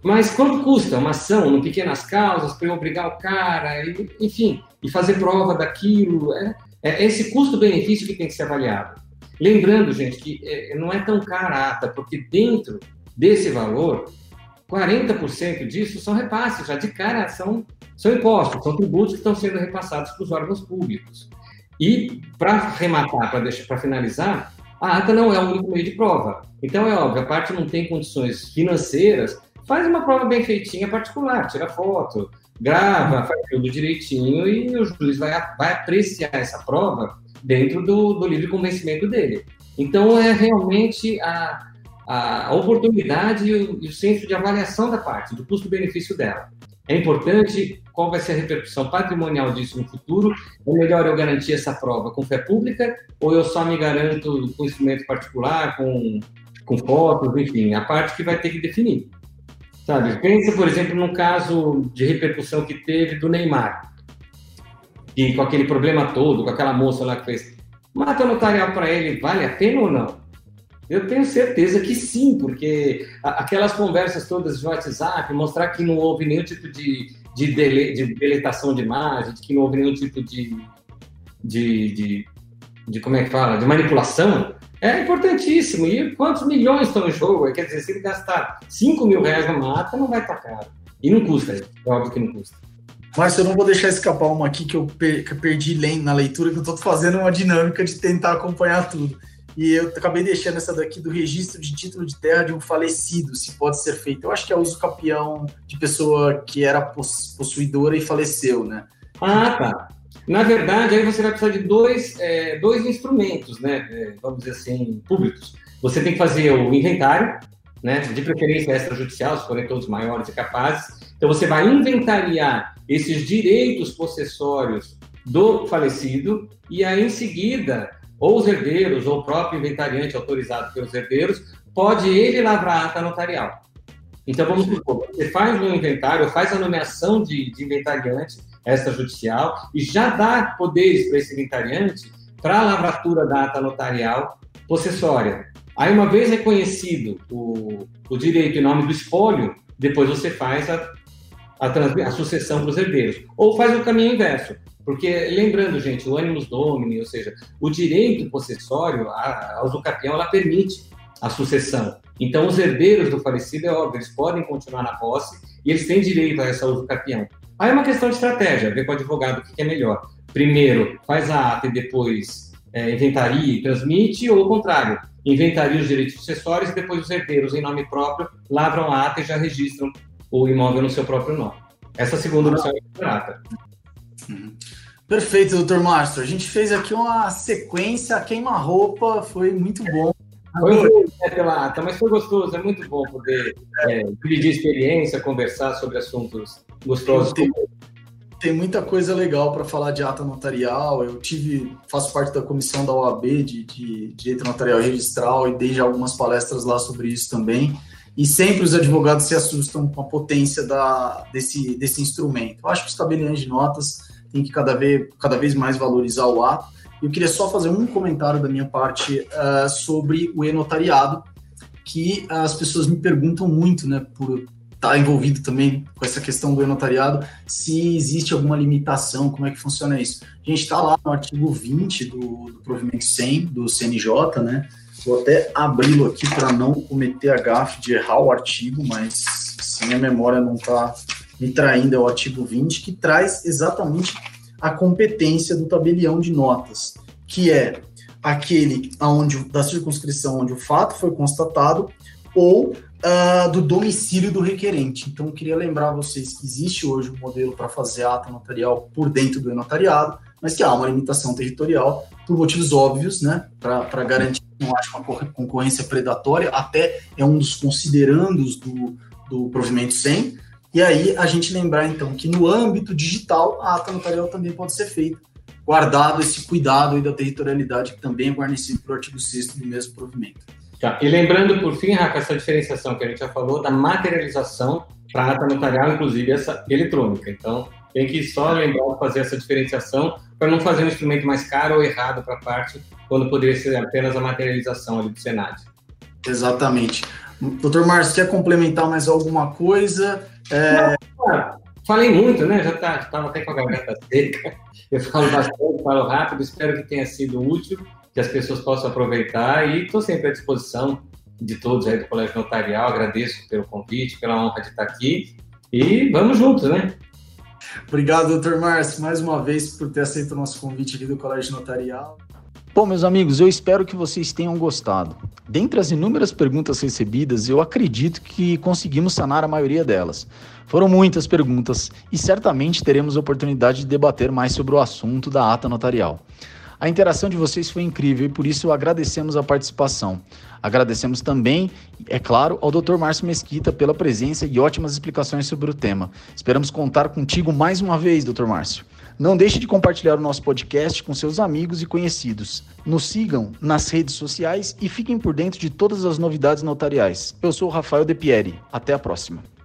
Mas quanto custa uma ação no pequenas causas para eu obrigar o cara, e, enfim, e fazer prova daquilo? É, é esse custo-benefício que tem que ser avaliado. Lembrando, gente, que é, não é tão cara a ata, porque dentro desse valor, 40% disso são repasses, já de cara são, são impostos, são tributos que estão sendo repassados para os órgãos públicos. E, para arrematar, para finalizar, a ata não é o único meio de prova. Então, é óbvio, a parte não tem condições financeiras faz uma prova bem feitinha particular, tira foto, grava, faz tudo direitinho e o juiz vai, vai apreciar essa prova dentro do, do livre convencimento dele. Então, é realmente a, a oportunidade e o, e o senso de avaliação da parte, do custo-benefício dela. É importante qual vai ser a repercussão patrimonial disso no futuro. É melhor eu garantir essa prova com fé pública ou eu só me garanto com instrumento particular, com, com fotos, enfim, a parte que vai ter que definir. Sabe? Pensa, por exemplo, no caso de repercussão que teve do Neymar, e com aquele problema todo, com aquela moça lá que fez. Mata notarial para ele, vale a pena ou não? Eu tenho certeza que sim, porque aquelas conversas todas de WhatsApp, mostrar que não houve nenhum tipo de, de, dele, de deletação de imagem, que não houve nenhum tipo de, de, de, de, como é que fala, de manipulação, é importantíssimo. E quantos milhões estão em jogo? Quer dizer, se ele gastar 5 mil reais numa mata, não vai estar caro. E não custa, é óbvio que não custa. Márcio, eu não vou deixar escapar uma aqui que eu, que eu perdi na leitura, que eu estou fazendo uma dinâmica de tentar acompanhar tudo. E eu acabei deixando essa daqui do registro de título de terra de um falecido, se pode ser feito. Eu acho que é uso capião de pessoa que era possuidora e faleceu, né? Ah, tá. Na verdade, aí você vai precisar de dois, é, dois instrumentos, né? É, vamos dizer assim, públicos. Você tem que fazer o inventário, né? De preferência extrajudicial, se forem todos maiores e capazes. Então, você vai inventariar esses direitos possessórios do falecido e aí, em seguida, ou os herdeiros, ou o próprio inventariante autorizado pelos herdeiros, pode ele lavrar a ata notarial. Então, vamos supor, você faz um inventário, faz a nomeação de, de inventariante extrajudicial e já dá poderes para esse inventariante para a lavratura da ata notarial possessória. Aí, uma vez reconhecido o, o direito em nome do espólio, depois você faz a, a, a sucessão para os herdeiros. Ou faz o caminho inverso. Porque, lembrando, gente, o animus domini, ou seja, o direito possessório, a, a usucapião, ela permite a sucessão. Então, os herdeiros do falecido, é óbvio, eles podem continuar na posse e eles têm direito a essa usucapião. Aí é uma questão de estratégia, ver com o advogado o que é melhor. Primeiro, faz a ata e depois é, inventaria e transmite, ou o contrário, inventaria os direitos sucessórios e depois os herdeiros, em nome próprio, lavram a ata e já registram o imóvel no seu próprio nome. Essa segunda opção é a ata. Uhum. Perfeito, doutor Márcio. A gente fez aqui uma sequência, queima-roupa, foi muito bom. Foi né, pela ata, mas foi gostoso, é muito bom poder é, dividir experiência, conversar sobre assuntos gostosos. Tem, tem muita coisa legal para falar de ata notarial. Eu tive, faço parte da comissão da OAB de, de Direito Notarial Registral e dei já algumas palestras lá sobre isso também. E sempre os advogados se assustam com a potência da, desse, desse instrumento. Eu acho que os tabeliões de notas têm que cada vez, cada vez mais valorizar o ato eu queria só fazer um comentário da minha parte uh, sobre o e-notariado, que as pessoas me perguntam muito, né, por estar tá envolvido também com essa questão do e-notariado, se existe alguma limitação, como é que funciona isso. A gente está lá no artigo 20 do, do provimento 100 do CNJ, né, vou até abri-lo aqui para não cometer a gafe de errar o artigo, mas se minha memória não está me traindo, é o artigo 20, que traz exatamente a competência do tabelião de notas, que é aquele onde, da circunscrição onde o fato foi constatado ou uh, do domicílio do requerente. Então, eu queria lembrar vocês que existe hoje um modelo para fazer ata notarial por dentro do notariado, mas que há uma limitação territorial por motivos óbvios, né, para garantir que não haja uma concorrência predatória, até é um dos considerandos do, do provimento 100, e aí a gente lembrar então que no âmbito digital a ata notarial também pode ser feita, guardado esse cuidado aí da territorialidade que também é guarnecido pelo artigo 6 do mesmo provimento. Tá. E lembrando, por fim, Rafa, essa diferenciação que a gente já falou da materialização para a ata notarial, inclusive essa eletrônica. Então, tem que só lembrar de fazer essa diferenciação para não fazer um instrumento mais caro ou errado para a parte, quando poderia ser apenas a materialização ali do Senado. Exatamente. Doutor Márcio, quer complementar mais alguma coisa? É... Falei muito, né? Já estava tá, até com a garganta seca. Eu falo bastante, falo rápido, espero que tenha sido útil, que as pessoas possam aproveitar e estou sempre à disposição de todos aí do Colégio Notarial. Agradeço pelo convite, pela honra de estar aqui e vamos juntos, né? Obrigado, doutor Márcio, mais uma vez por ter aceito o nosso convite aqui do Colégio Notarial. Bom, meus amigos, eu espero que vocês tenham gostado. Dentre as inúmeras perguntas recebidas, eu acredito que conseguimos sanar a maioria delas. Foram muitas perguntas e certamente teremos a oportunidade de debater mais sobre o assunto da ata notarial. A interação de vocês foi incrível e por isso agradecemos a participação. Agradecemos também, é claro, ao Dr. Márcio Mesquita pela presença e ótimas explicações sobre o tema. Esperamos contar contigo mais uma vez, Dr. Márcio. Não deixe de compartilhar o nosso podcast com seus amigos e conhecidos. Nos sigam nas redes sociais e fiquem por dentro de todas as novidades notariais. Eu sou Rafael De Pieri. Até a próxima.